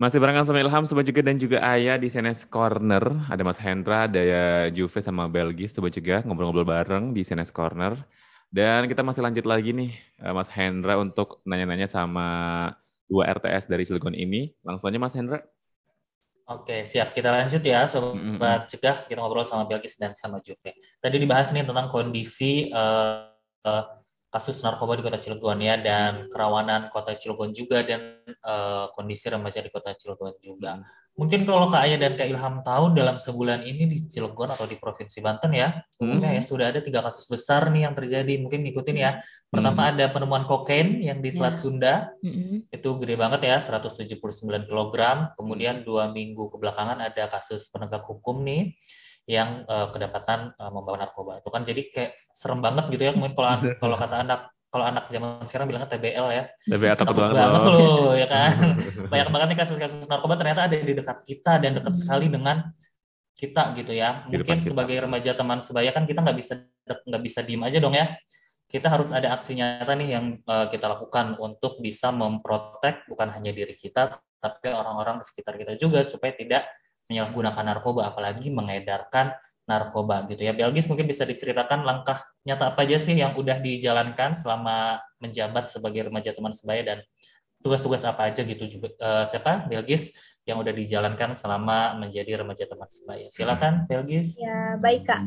Masih barengan sama Ilham, Sobat juga dan juga Ayah di CNS Corner. Ada Mas Hendra, ada ya Juve sama Belgis, Sobat juga ngobrol-ngobrol bareng di CNS Corner. Dan kita masih lanjut lagi nih, eh, Mas Hendra untuk nanya-nanya sama dua RTS dari Cilegon ini. Langsung aja Mas Hendra. Oke, siap. Kita lanjut ya. Sobat Cegah. Kita ngobrol sama Belgis dan sama Juve. Tadi dibahas nih tentang kondisi eh, eh, kasus narkoba di kota Cilegon ya, dan kerawanan kota Cilegon juga, dan eh, kondisi remaja di kota Cilegon juga. Mungkin kalau Kak Ayah dan Kak Ilham tahu, dalam sebulan ini di Cilegon atau di Provinsi Banten ya, umumnya ya sudah ada tiga kasus besar nih yang terjadi. Mungkin ngikutin ya. Pertama ada penemuan kokain yang di Selat Ya. Sunda, Mm-mm. itu gede banget ya 179 kg kemudian dua minggu kebelakangan ada kasus penegak hukum nih yang eh, kedapatan eh, membawa narkoba. Itu kan jadi kayak serem banget gitu ya mungkin kalau kalau kata anak kalau anak zaman sekarang bilangnya TBL ya. Ya, takut banget banget loh. ya kan? Banyak banget nih kasus-kasus narkoba ternyata ada di dekat kita dan dekat sekali dengan kita gitu ya. Mungkin sebagai remaja teman sebaya kan kita nggak bisa nggak bisa diem aja dong ya. Kita harus ada aksi nyata nih yang eh, kita lakukan untuk bisa memprotek bukan hanya diri kita tapi orang-orang di sekitar kita juga supaya tidak menyalahgunakan narkoba apalagi mengedarkan narkoba gitu ya. Belgis mungkin bisa diceritakan langkah nyata apa aja sih yang udah dijalankan selama menjabat sebagai remaja teman sebaya dan tugas-tugas apa aja gitu juga Eh, siapa Belgis yang udah dijalankan selama menjadi remaja teman sebaya. Silakan Belgis. Ya, baik Kak.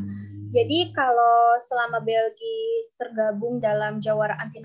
Jadi kalau selama Belgis tergabung dalam Jawara Anti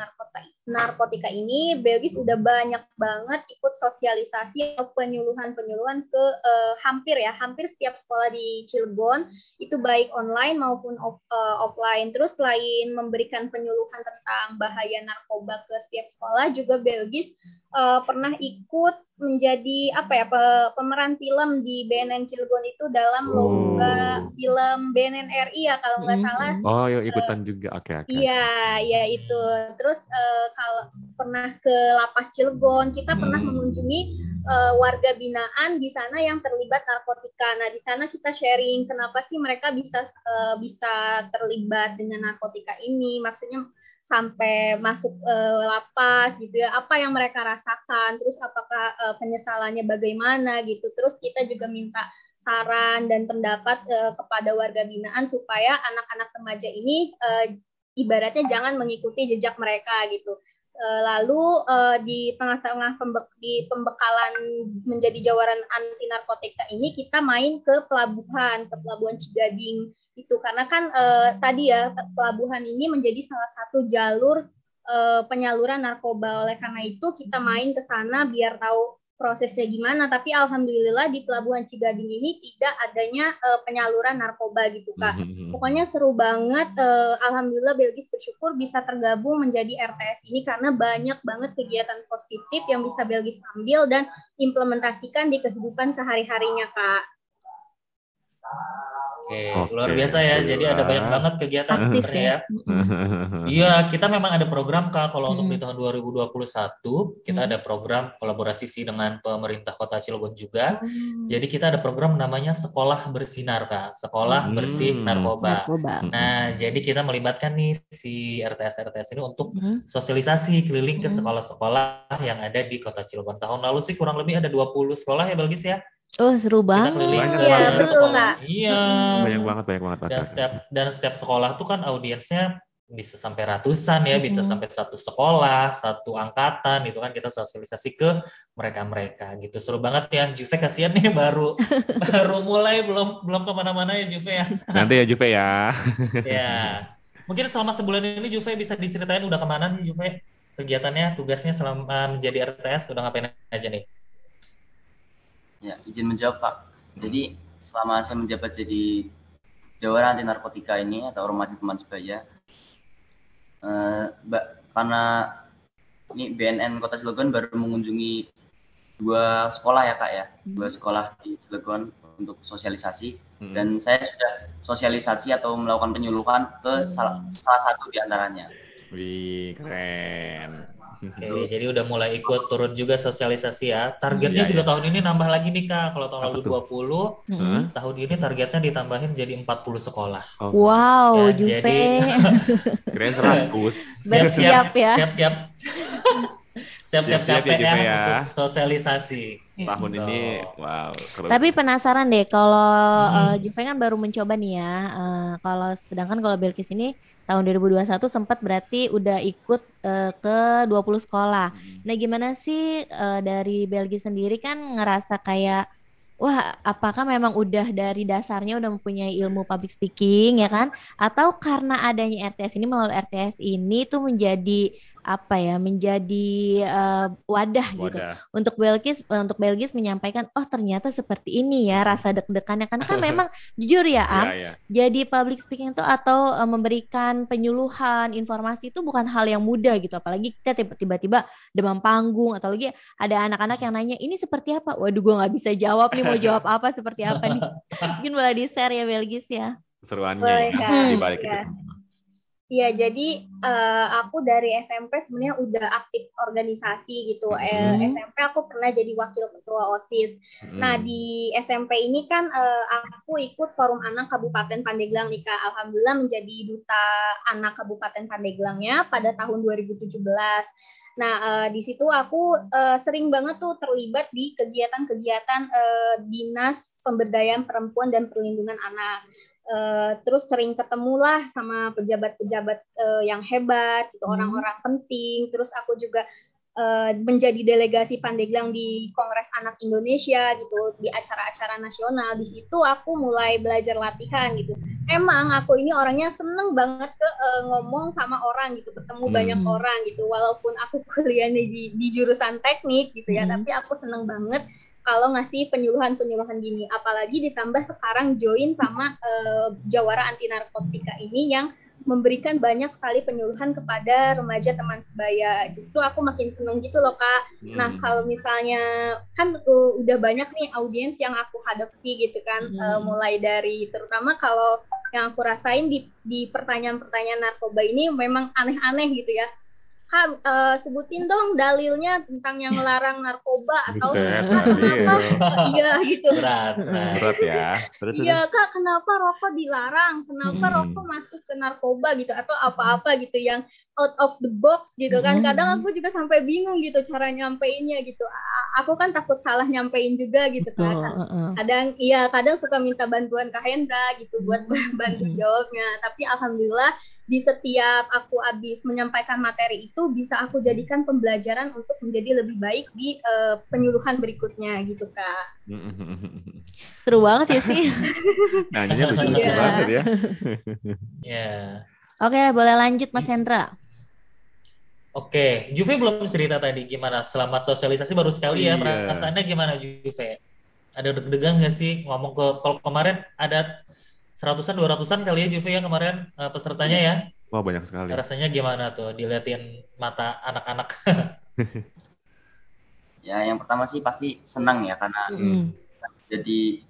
Narkotika, ini, Belgis udah banyak banget ikut sosialisasi atau penyuluhan-penyuluhan ke eh, hampir ya, hampir setiap sekolah di Cilegon, itu baik online maupun off- eh, offline. Terus selain memberikan penyuluhan tentang bahaya narkoba ke setiap sekolah, juga Belgis eh, pernah ikut menjadi apa ya pe- pemeran film di BNN Cilegon itu dalam lomba film BNN RI ya kalau nggak Mm. salah. Oh, yuk ikutan juga. Oke, oke. Iya, iya itu. Terus eh, kalau pernah ke Lapas Cilegon, kita pernah Hmm. mengunjungi eh, warga binaan di sana yang terlibat narkotika. Nah, di sana kita sharing kenapa sih mereka bisa eh, bisa terlibat dengan narkotika ini. Maksudnya sampai masuk eh, lapas gitu ya. Apa yang mereka rasakan, terus apakah eh, penyesalannya bagaimana gitu. Terus kita juga minta saran dan pendapat eh, kepada warga binaan supaya anak-anak remaja ini eh, ibaratnya jangan mengikuti jejak mereka gitu. Eh, lalu eh, di tengah-tengah pembe- di pembekalan menjadi jawaran anti narkotika ini kita main ke pelabuhan, ke pelabuhan Cigading itu karena kan eh, tadi ya pelabuhan ini menjadi salah satu jalur eh, penyaluran narkoba. Oleh karena itu kita main ke sana biar tahu prosesnya gimana. Tapi alhamdulillah di pelabuhan Cigading ini tidak adanya eh, penyaluran narkoba gitu kak. Mhm. Pokoknya seru banget. eh, Alhamdulillah Belgis bersyukur bisa tergabung menjadi RTS ini karena banyak banget kegiatan positif yang bisa Belgis ambil dan implementasikan di kehidupan sehari-harinya kak. Oke, Oke, luar biasa ya. Jadi ada banyak banget kegiatan Aktif sebenarnya ya. ya. Iya, kita memang ada program Kak kalau untuk Mm. di tahun 2021 kita Mm. ada program kolaborasi sih dengan pemerintah Kota Cilegon juga. Oh, Jadi kita ada program namanya Sekolah Bersinar Kak, Sekolah Hmm. Bersih Narkoba. narkoba. Nah, jadi kita melibatkan nih si RTS RTS ini untuk Mm. sosialisasi keliling ke Hmm. sekolah-sekolah yang ada di Kota Cilegon. Tahun lalu sih kurang lebih ada 20 sekolah ya Belgis ya. Oh, seru banget. Banyak Iya, banget. betul. Kak. Iya. Banyak banget, banyak banget. Dan setiap dan setiap sekolah tuh kan audiensnya bisa sampai ratusan ya, bisa Mm-mm. sampai satu sekolah, satu angkatan itu kan kita sosialisasi ke mereka-mereka gitu. Seru banget ya, Juve kasihan nih baru baru mulai belum belum ke mana-mana ya Juve ya. Nanti ya Juve ya. ya. Mungkin selama sebulan ini Juve bisa diceritain udah ke mana nih Juve kegiatannya, tugasnya selama menjadi RTS udah ngapain aja nih? Ya, izin menjawab Pak. Jadi selama saya menjabat jadi jawara anti narkotika ini atau remaja teman sebaya, eh, karena ini BNN Kota Cilegon baru mengunjungi dua sekolah ya kak ya, dua sekolah di Cilegon untuk sosialisasi Hmm. dan saya sudah sosialisasi atau melakukan penyuluhan ke salah, salah satu di antaranya. Wih, keren. Oke, jadi udah mulai ikut turun juga sosialisasi ya. Targetnya Iya, juga iya. tahun ini nambah lagi nih Kak. Kalau tahun lalu tuh? 20, Mm-mm. tahun ini targetnya ditambahin jadi 40 sekolah. Oh, Wow, Ya, Juve. jadi keren 100. Bersiap ya. Siap-siap. Siap-siap ya, capek ya, ya. untuk sosialisasi. Tahun Gitu. ini, wow, seru. Tapi penasaran deh kalau Hmm. eh, Juve kan baru mencoba nih ya. eh, kalau sedangkan kalau Belkis ini tahun 2021 sempat berarti udah ikut eh, ke 20 sekolah. Hmm. Nah, gimana sih eh, dari Belgia sendiri kan ngerasa kayak wah, apakah memang udah dari dasarnya udah mempunyai ilmu public speaking ya kan? Atau karena adanya RTS ini melalui RTS ini tuh menjadi apa ya? Menjadi eh, wadah gitu Wadah. untuk Belgis untuk Belgis menyampaikan oh ternyata seperti ini ya rasa deg-degannya kan kan memang jujur ya Am Iya, iya. jadi public speaking itu atau eh, memberikan penyuluhan informasi itu bukan hal yang mudah gitu apalagi kita tiba- tiba-tiba demam panggung atau lagi ada anak-anak yang nanya ini seperti apa waduh gua nggak bisa jawab nih mau jawab apa seperti apa nih mungkin boleh di share ya Belgis ya Seruannya Boleh, ya, di balik itu semua. Iya, jadi eh, aku dari SMP sebenarnya udah aktif organisasi gitu. Eh, Mhm. SMP aku pernah jadi wakil ketua OSIS. Nah, Hmm. di SMP ini kan eh, aku ikut Forum Anak Kabupaten Pandeglang nih, Kak. Alhamdulillah menjadi duta anak Kabupaten Pandeglangnya pada tahun 2017. Nah, eh, di situ aku eh, sering banget tuh terlibat di kegiatan-kegiatan eh, Dinas Pemberdayaan Perempuan dan Perlindungan Anak. Eh, terus sering ketemulah sama pejabat-pejabat eh, yang hebat, gitu, Hmm. orang-orang penting. Terus aku juga eh, menjadi delegasi Pandeglang di Kongres Anak Indonesia gitu, di acara-acara nasional. Di situ aku mulai belajar latihan gitu. Emang aku ini orangnya seneng banget ke eh, ngomong sama orang gitu, ketemu Hmm. banyak orang gitu. Walaupun aku kuliahnya di, di jurusan teknik gitu ya, Hmm. tapi aku seneng banget kalau ngasih penyuluhan-penyuluhan gini. Apalagi ditambah sekarang join sama eh, Jawara Anti Narkotika ini yang memberikan banyak sekali penyuluhan kepada remaja teman sebaya. Justru aku makin seneng gitu loh kak. Nah Hmm. kalau misalnya kan uh, udah banyak nih audiens yang aku hadapi gitu kan, Hmm. Uh, mulai dari terutama kalau yang aku rasain di di pertanyaan-pertanyaan narkoba ini memang aneh-aneh gitu ya. Kan uh, sebutin dong dalilnya tentang yang melarang narkoba atau Buset, "Kak, kenapa iya gitu. Berat, berat. Berat ya. Iya kak, kenapa rokok dilarang? Kenapa Hmm. rokok masuk ke narkoba gitu atau apa-apa gitu yang out of the box gitu kan? Hmm. Kadang aku juga sampai bingung gitu cara nyampeinnya gitu. A- Aku kan takut salah nyampein juga gitu Betul, kan. heeh. Kadang iya, kadang suka minta bantuan Kak Hendra gitu buat Hmm. bantu jawabnya. Tapi alhamdulillah di setiap aku habis menyampaikan materi itu bisa aku jadikan pembelajaran untuk menjadi lebih baik di eh, penyuluhan berikutnya gitu kak. seru banget ya sih Nanyanya lucu-lucu Iya. banget ya. Ya. oke boleh lanjut Mas Hendra Oke, Juve belum cerita tadi gimana selama sosialisasi baru sekali ya Iya. perasaannya gimana Juve? Ada deg-degan nggak sih ngomong ke kalau kemarin ada seratusan dua ratusan kali ya Juve ya kemarin eh, pesertanya ya Wah banyak sekali. rasanya gimana tuh diliatin mata anak-anak Ya, yang pertama sih pasti senang ya karena Mm. jadi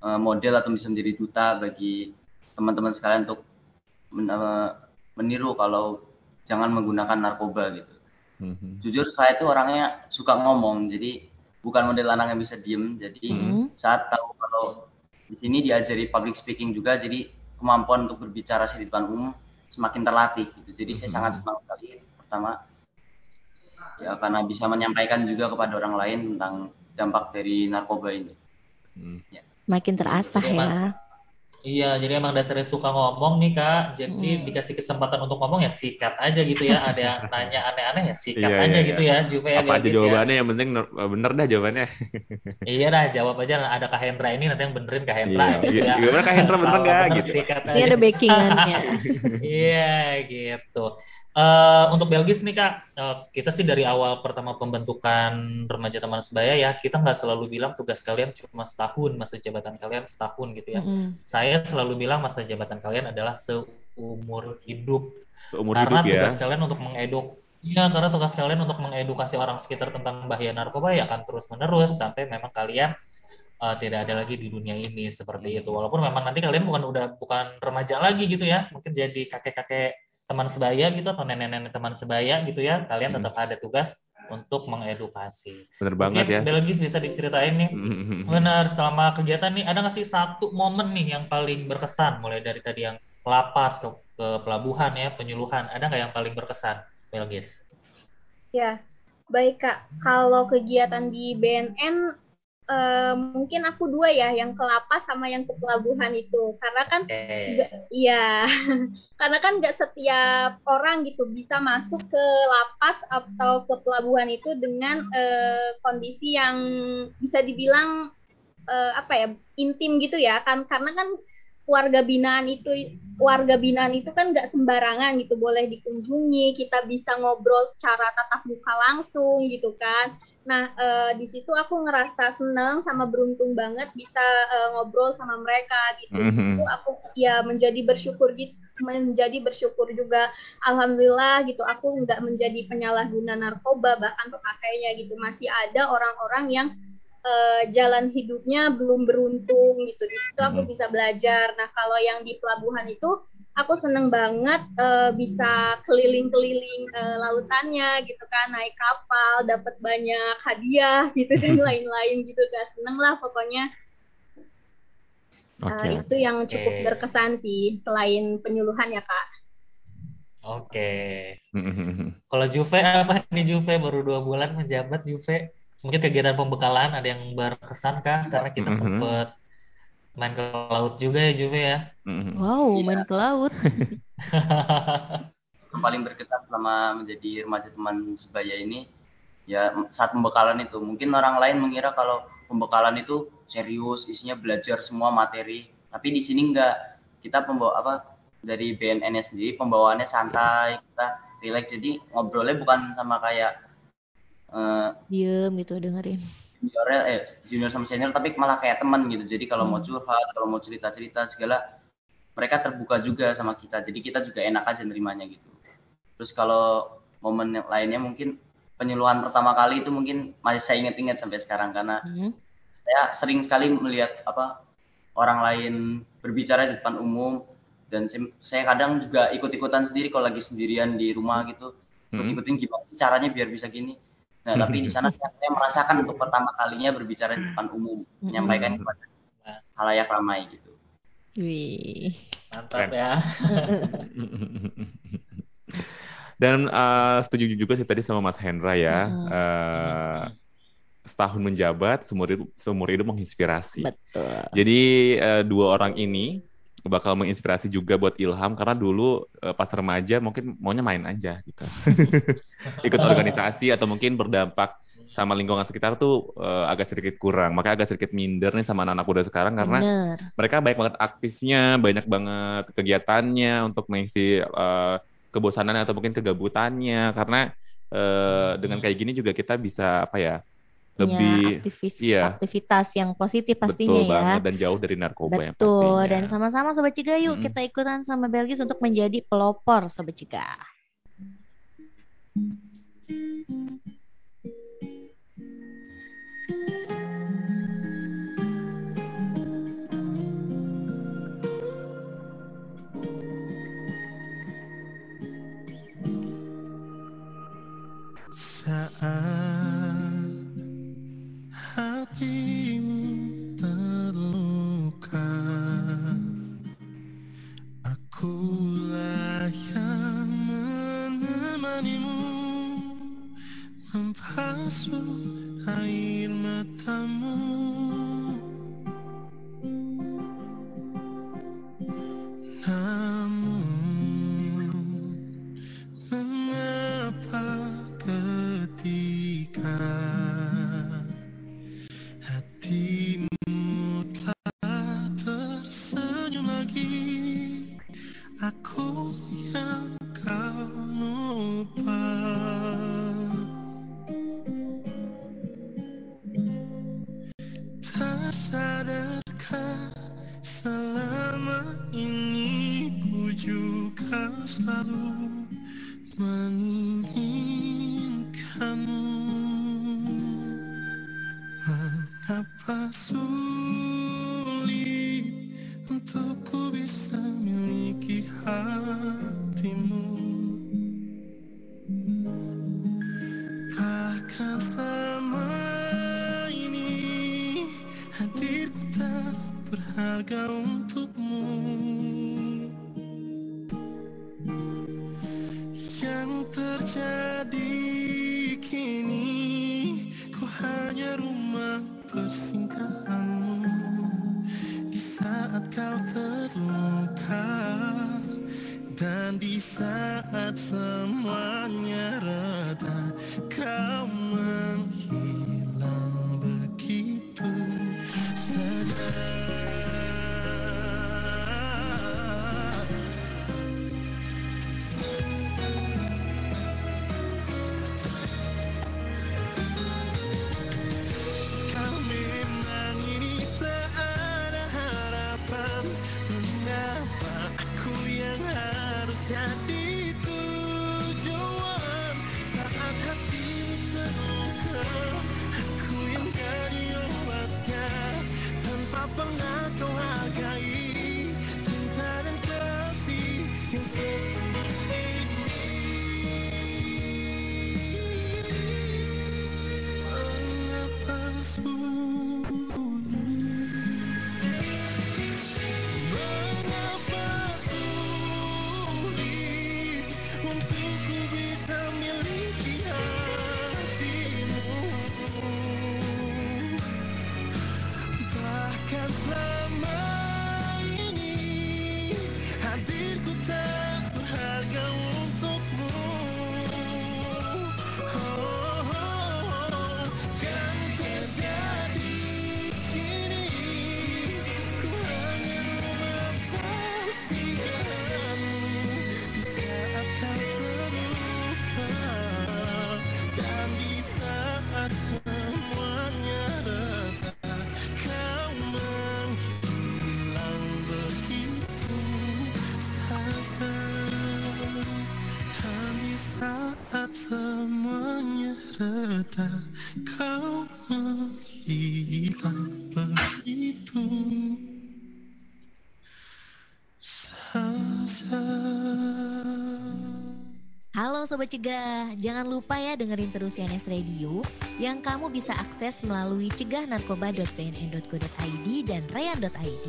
eh, model atau bisa menjadi duta bagi teman-teman sekalian untuk men- eh, meniru kalau jangan menggunakan narkoba gitu. Mhm. Jujur saya itu orangnya suka ngomong, jadi bukan model anak yang bisa diem. Jadi Mhm. saat tahu kalau di sini diajari public speaking juga, jadi kemampuan untuk berbicara di depan umum semakin terlatih gitu. Jadi saya Mhm. sangat senang sekali pertama ya karena bisa menyampaikan juga kepada orang lain tentang dampak dari narkoba ini. Hmm. makin terasah Jadi ya iya jadi emang dasarnya suka ngomong nih kak jadi Hmm. dikasih kesempatan untuk ngomong ya sikat aja gitu ya ada yang nanya aneh-aneh ya sikat Iya, aja iya, gitu ya Juve ya Apa aja Belkis ya. jawabannya yang penting nur- bener dah jawabannya. iya dah jawab aja ada Kak Hendra ini nanti yang benerin Kak Hendra Iya, gitu ya gimana Kak Hendra bener nggak bener gitu. sikat ini aja. ada backingannya Iya gitu. Eh, untuk Belgis nih kak, eh, kita sih dari awal pertama pembentukan remaja teman sebaya ya, kita nggak selalu bilang tugas kalian cuma setahun, masa jabatan kalian setahun gitu ya. Mm-mm. Saya selalu bilang masa jabatan kalian adalah seumur hidup. Seumur karena hidup ya. tugas kalian untuk mengeduk, iya karena tugas kalian untuk mengedukasi orang sekitar tentang bahaya narkoba ya akan terus menerus sampai memang kalian eh, tidak ada lagi di dunia ini seperti itu. Walaupun memang nanti kalian bukan udah bukan remaja lagi gitu ya, mungkin jadi kakek-kakek teman sebaya gitu atau nenek-nenek teman sebaya gitu ya, kalian Hmm. tetap ada tugas untuk mengedukasi. Bener banget Mungkin ya. Belgis bisa diceritain nih. Mhm. Benar, selama kegiatan nih ada nggak sih satu momen nih yang paling berkesan mulai dari tadi yang lapas ke, ke pelabuhan ya, penyuluhan, ada nggak yang paling berkesan, Belgis? Ya, baik Kak. Kalau kegiatan di BNN eh, mungkin aku dua ya, yang ke lapas sama yang ke pelabuhan itu. Karena kan nggak, iya, karena kan nggak setiap orang gitu bisa masuk ke lapas atau ke pelabuhan itu dengan eh, kondisi yang bisa dibilang eh, apa ya intim gitu ya. Kan karena kan warga binaan itu warga binaan itu kan nggak sembarangan gitu. Boleh dikunjungi kita bisa ngobrol secara tatap muka langsung gitu kan nah eh, di situ aku ngerasa seneng sama beruntung banget bisa eh, ngobrol sama mereka gitu. Di Mhm. situ aku ya menjadi bersyukur gitu menjadi bersyukur juga. Alhamdulillah gitu aku nggak menjadi penyalahguna narkoba bahkan pemakainya gitu. Masih ada orang-orang yang eh, jalan hidupnya belum beruntung gitu. Di situ aku Mhm. bisa belajar. Nah kalau yang di pelabuhan itu aku seneng banget eh, bisa keliling-keliling eh, lautannya gitu kan naik kapal dapat banyak hadiah gitu dan lain-lain gitu kan seneng lah pokoknya Eh, Oke. itu yang cukup Oke. berkesan sih selain penyuluhan ya kak Oke. Mhm. Kalau Juve apa nih Juve baru dua bulan menjabat Juve. Mungkin kegiatan pembekalan ada yang berkesan kah? Karena kita sempet main ke laut juga ya Juve ya. Mhm. Wow, Iya. main ke laut. Yang paling berkesan selama menjadi remaja teman sebaya ini ya saat pembekalan itu mungkin orang lain mengira kalau pembekalan itu serius isinya belajar semua materi tapi di sini enggak kita pembawa apa dari BNN sendiri pembawaannya santai kita relax jadi ngobrolnya bukan sama kayak eh, Diem gitu dengerin. Junior eh junior sama senior tapi malah kayak teman gitu. Jadi kalau mau Hmm. curhat kalau mau cerita cerita segala mereka terbuka juga sama kita. Jadi kita juga enak aja nerimanya gitu. Terus kalau momen yang lainnya mungkin penyuluhan pertama kali itu mungkin masih saya ingat-ingat sampai sekarang. Karena Hmm. saya sering sekali melihat apa orang lain berbicara di depan umum. Dan saya, kadang juga ikut-ikutan sendiri kalau lagi sendirian di rumah gitu. Mhm. ikut-ikutin gimana sih caranya biar bisa gini nah tapi di sana saya, saya merasakan untuk pertama kalinya berbicara di depan umum menyampaikan kepada halayak ramai gitu Wih. Mantap Keren. ya. Dan eh, setuju juga sih tadi sama Mas Hendra ya. Eh, setahun menjabat, seumur hidup, seumur hidup menginspirasi. Betul. Jadi eh, dua orang ini bakal menginspirasi juga buat Ilham karena dulu eh, pas remaja mungkin maunya main aja gitu. Ikut organisasi atau mungkin berdampak sama lingkungan sekitar tuh eh, agak sedikit kurang. Makanya agak sedikit minder nih sama anak-anak muda sekarang karena Bener. mereka banyak banget aktifnya, banyak banget kegiatannya untuk mengisi eh, kebosanannya atau mungkin kegabutannya karena eh, dengan kayak gini juga kita bisa apa ya lebih aktivis, iya. aktivitas yang positif pastinya betul ya. banget dan jauh dari narkoba yang Betul, pastinya. dan sama-sama Sobat Ciga yuk Mm-mm. kita ikutan sama Belgis untuk menjadi pelopor Sobat Ciga. Saat untukmu. Yang terjadi kini Ku hanya rumah persinggahanmu Di saat kau terluka Dan di saat Cegah, jangan lupa ya dengerin terus CNS Radio yang kamu bisa akses melalui cegahnarkoba.pnn.go.id dan rayan.id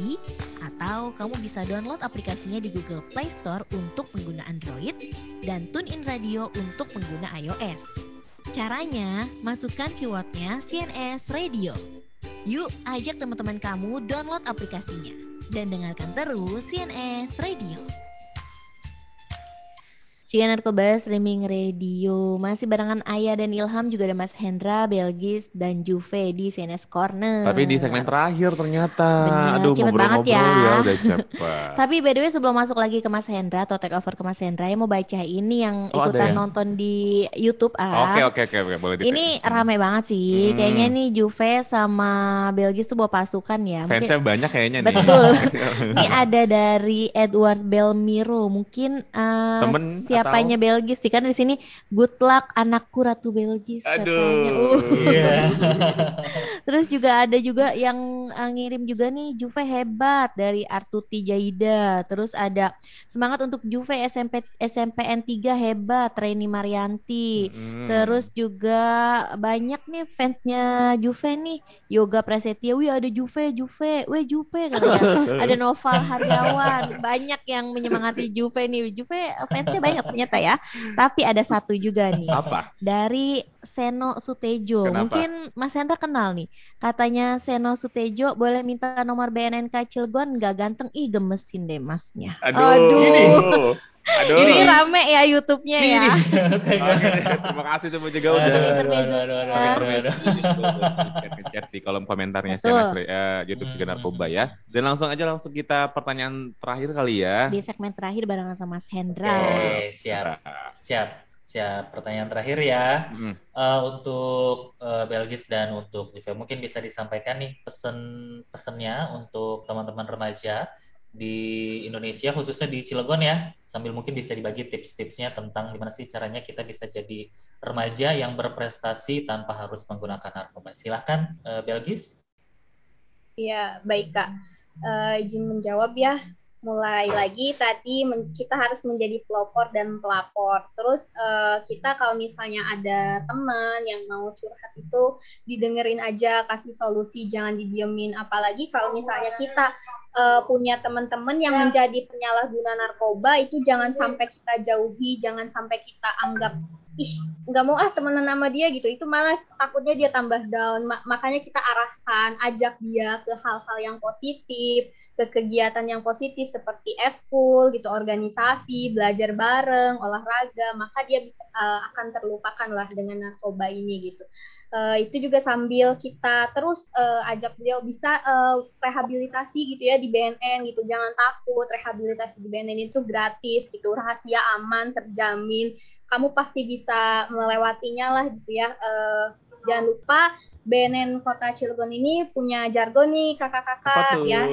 atau kamu bisa download aplikasinya di Google Play Store untuk pengguna Android dan TuneIn Radio untuk pengguna iOS. Caranya, masukkan keywordnya CNS Radio. Yuk, ajak teman-teman kamu download aplikasinya dan dengarkan terus CNS Radio. Ciga Narkoba Streaming Radio Masih barengan Ayah dan Ilham Juga ada Mas Hendra, Belgis, dan Juve di CNS Corner Tapi di segmen terakhir ternyata. Bener, Aduh, cepet banget ya. ya udah cepet. Tapi by the way sebelum masuk lagi ke Mas Hendra Atau take over ke Mas Hendra Ya mau baca ini yang Oh, ikutan ya? nonton di Youtube ah. Oke, oke, oke, boleh di Ini rame banget sih Hmm. Kayaknya nih Juve sama Belgis tuh bawa pasukan ya Mungkin Fansnya banyak kayaknya nih. Betul. Ini ada dari Edward Belmiro. Mungkin eh, Temen siapanya Belgis sih kan di sini good luck anakku Ratu Belgis katanya. Uh. Iya. Terus juga ada juga yang eh, ngirim juga nih Juve hebat dari Artuti Jaida. Terus ada semangat untuk Juve SMP SMPN 3 hebat Reni Marianti. Hmm. Terus juga banyak nih fansnya Juve nih. Yoga Prasetya, wih ada Juve, Juve, wih Juve katanya. Ada Noval Haryawan, banyak yang menyemangati Juve nih. Juve fansnya banyak ternyata ya. Tapi ada satu juga nih Apa? dari Seno Sutejo. Kenapa? Mungkin Mas Hendra kenal nih. Katanya Seno Sutejo boleh minta nomor BNNK Cilegon nggak ganteng? Ih gemesin deh masnya. Aduh. Aduh. Ini rame ya YouTube-nya ya. Oke, terima kasih semua juga Aduh, udah aduh, aduh, aduh, aduh, aduh. Chat-chat di kolom komentarnya eh, YouTube Ciga Narkoba ya. Dan langsung aja langsung kita pertanyaan terakhir kali ya. Di segmen terakhir barengan sama Mas Hendra. Oke, siap. Siap. Siap. Pertanyaan terakhir ya. Hmm. Eh, untuk eh, Belgis dan untuk Juve mungkin bisa disampaikan nih pesen-pesennya untuk teman-teman remaja di Indonesia khususnya di Cilegon ya sambil mungkin bisa dibagi tips-tipsnya tentang gimana sih caranya kita bisa jadi remaja yang berprestasi tanpa harus menggunakan narkoba silahkan eh, Belgis Iya, baik Kak. Eh, izin menjawab ya. Mulai lagi tadi men- kita harus menjadi pelopor dan pelapor. Terus eh, kita kalau misalnya ada teman yang mau curhat itu didengerin aja, kasih solusi, jangan didiemin. Apalagi kalau misalnya kita eh, punya teman-teman yang menjadi penyalahguna narkoba itu jangan sampai kita jauhi, jangan sampai kita anggap ih nggak mau ah temenan sama dia gitu. Itu malah takutnya dia tambah down. Ma- makanya kita arahkan ajak dia ke hal-hal yang positif ke kegiatan yang positif seperti eskul gitu organisasi belajar bareng olahraga. Maka dia bisa, eh, akan terlupakan lah dengan narkoba ini gitu. Eh, itu juga sambil kita terus eh, ajak beliau bisa eh, rehabilitasi gitu ya di BNN gitu. Jangan takut rehabilitasi di BNN itu gratis gitu. Rahasia aman terjamin kamu pasti bisa melewatinya lah gitu ya Eh, jangan lupa BNN Kota Cilegon ini punya jargon nih kakak-kakak ya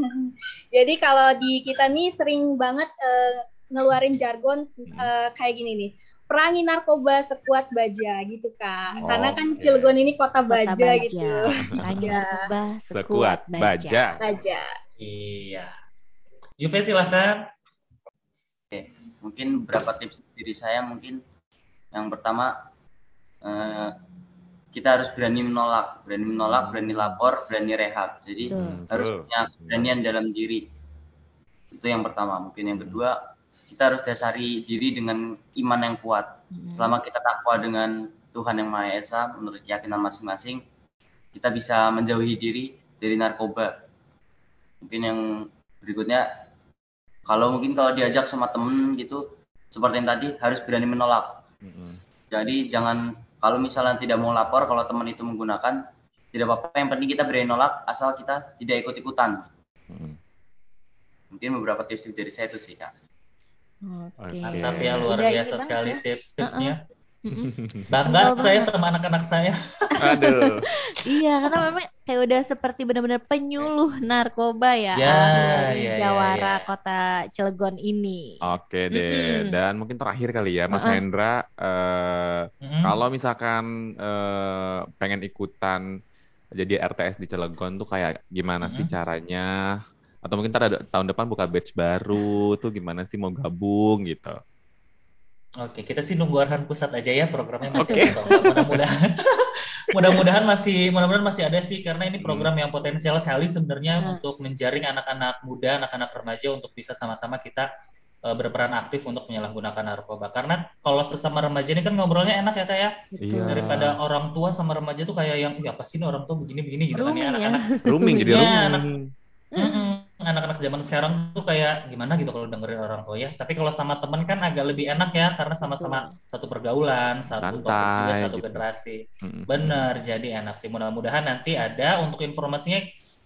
jadi kalau di kita nih sering banget eh, ngeluarin jargon eh, kayak gini nih. Perangi narkoba sekuat baja gitu kak. Oh, Karena kan. Cilegon ini kota Kota baja, gitu. Perangi Ya. narkoba Sekuat baja. Baja. Iya. Juve silahkan. Oke, mungkin beberapa tips diri saya mungkin yang pertama eh, kita harus berani menolak, berani menolak, berani lapor, berani rehab. Jadi Betul. harus punya keberanian dalam diri. Itu yang pertama. Mungkin yang kedua kita harus dasari diri dengan iman yang kuat. Mm. Selama kita takwa dengan Tuhan yang Maha Esa menurut keyakinan masing-masing, kita bisa menjauhi diri dari narkoba. Mungkin yang berikutnya kalau mungkin kalau diajak sama temen gitu seperti yang tadi harus berani menolak Mm-mm. jadi jangan kalau misalnya tidak mau lapor kalau teman itu menggunakan tidak apa-apa yang penting kita berani nolak asal kita tidak ikut ikutan Mm-mm. mungkin beberapa tips dari saya itu sih kak Oke. Mantap ya, luar Udah biasa banget sekali ya. tips-tipsnya. Mm-mm. Bangga saya sama anak-anak saya. Aduh. Iya, karena memang kayak udah seperti benar-benar penyuluh narkoba ya, Ya, dari ya, ya, Jawara ya. Kota Cilegon ini. Oke deh. Mm-mm. Dan mungkin terakhir kali ya, Mas Uh-uh. Hendra. eh, Mm-mm. Kalau misalkan eh, pengen ikutan jadi RTS di Cilegon tuh kayak gimana sih Mm-mm. caranya? Atau mungkin ntar ada tahun depan buka batch baru tuh gimana sih mau gabung gitu? Oke, kita sih nunggu arahan pusat aja ya programnya masih Oke. kosong. Mudah-mudahan mudah-mudahan masih mudah-mudahan masih ada sih karena ini program yang potensial sekali sebenarnya Hmm. untuk menjaring anak-anak muda, anak-anak remaja untuk bisa sama-sama kita eh, berperan aktif untuk menyalahgunakan narkoba. Karena kalau sesama remaja ini kan ngobrolnya enak ya kayak Iya. daripada orang tua sama remaja tuh kayak yang "Ih, apa sih ini orang tua begini-begini gitu kan ya ya. anak-anak Rooming jadi Iya, rooming. anak- Mm-mm. Anak-anak zaman sekarang tuh kayak gimana gitu kalau dengerin orang tua ya. Tapi kalau sama temen kan agak lebih enak ya karena sama-sama satu pergaulan, satu topik juga, Santai satu gitu. generasi. Mm-mm. Bener, jadi enak sih. Mudah-mudahan nanti ada untuk informasinya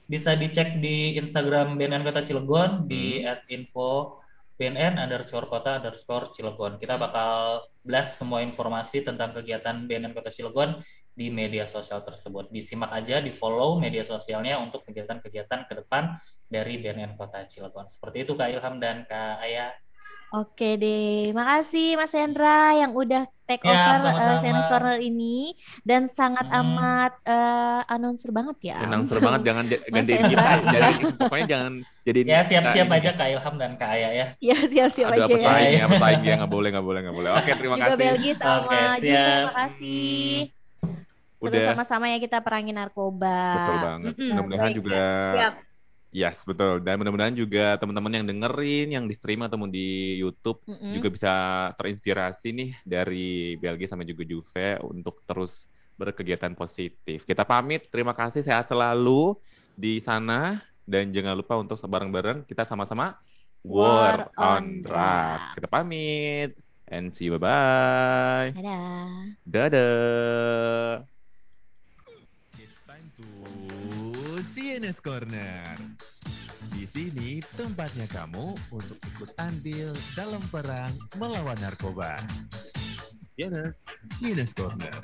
bisa dicek di Instagram BNN Kota Cilegon di @info BNN underscore kota underscore Cilegon. Kita bakal blast semua informasi tentang kegiatan BNN Kota Cilegon di media sosial tersebut. Disimak aja, di follow media sosialnya untuk kegiatan-kegiatan ke depan dari BNN Kota Cilegon. Seperti itu Kak Ilham dan Kak Aya. Oke deh, makasih Mas Hendra yang udah take Ya, over eh, sama-sama. Science Corner ini dan sangat Hmm. amat eh, announcer banget ya. Announcer banget jangan gantiin kita. Jadi pokoknya jangan jadi Ya, siap-siap aja Kak Ilham dan Kak Aya ya. Ya siap-siap aja apa ya. saing ya, apa ya, nggak boleh, nggak boleh, nggak boleh. Oke, terima Juga kasih. Belgi sama Oke, siap. makasih. Terus Udah, sama-sama ya kita perangi narkoba. betul banget. Mm-mm. Mudah-mudahan Baik, juga Siap. Yes, betul. Dan mudah-mudahan juga teman-teman yang dengerin, yang di stream ataupun di YouTube Mm-mm. juga bisa terinspirasi nih dari Belgia sama juga Juve untuk terus berkegiatan positif. Kita pamit, terima kasih, sehat selalu di sana dan jangan lupa untuk bareng-bareng kita sama-sama War on Drugs. Kita pamit and see you bye-bye. Dadah. Dadah. It's time to CNS Corner. Di sini tempatnya kamu untuk ikut andil dalam perang melawan narkoba. CNS, CNS Corner.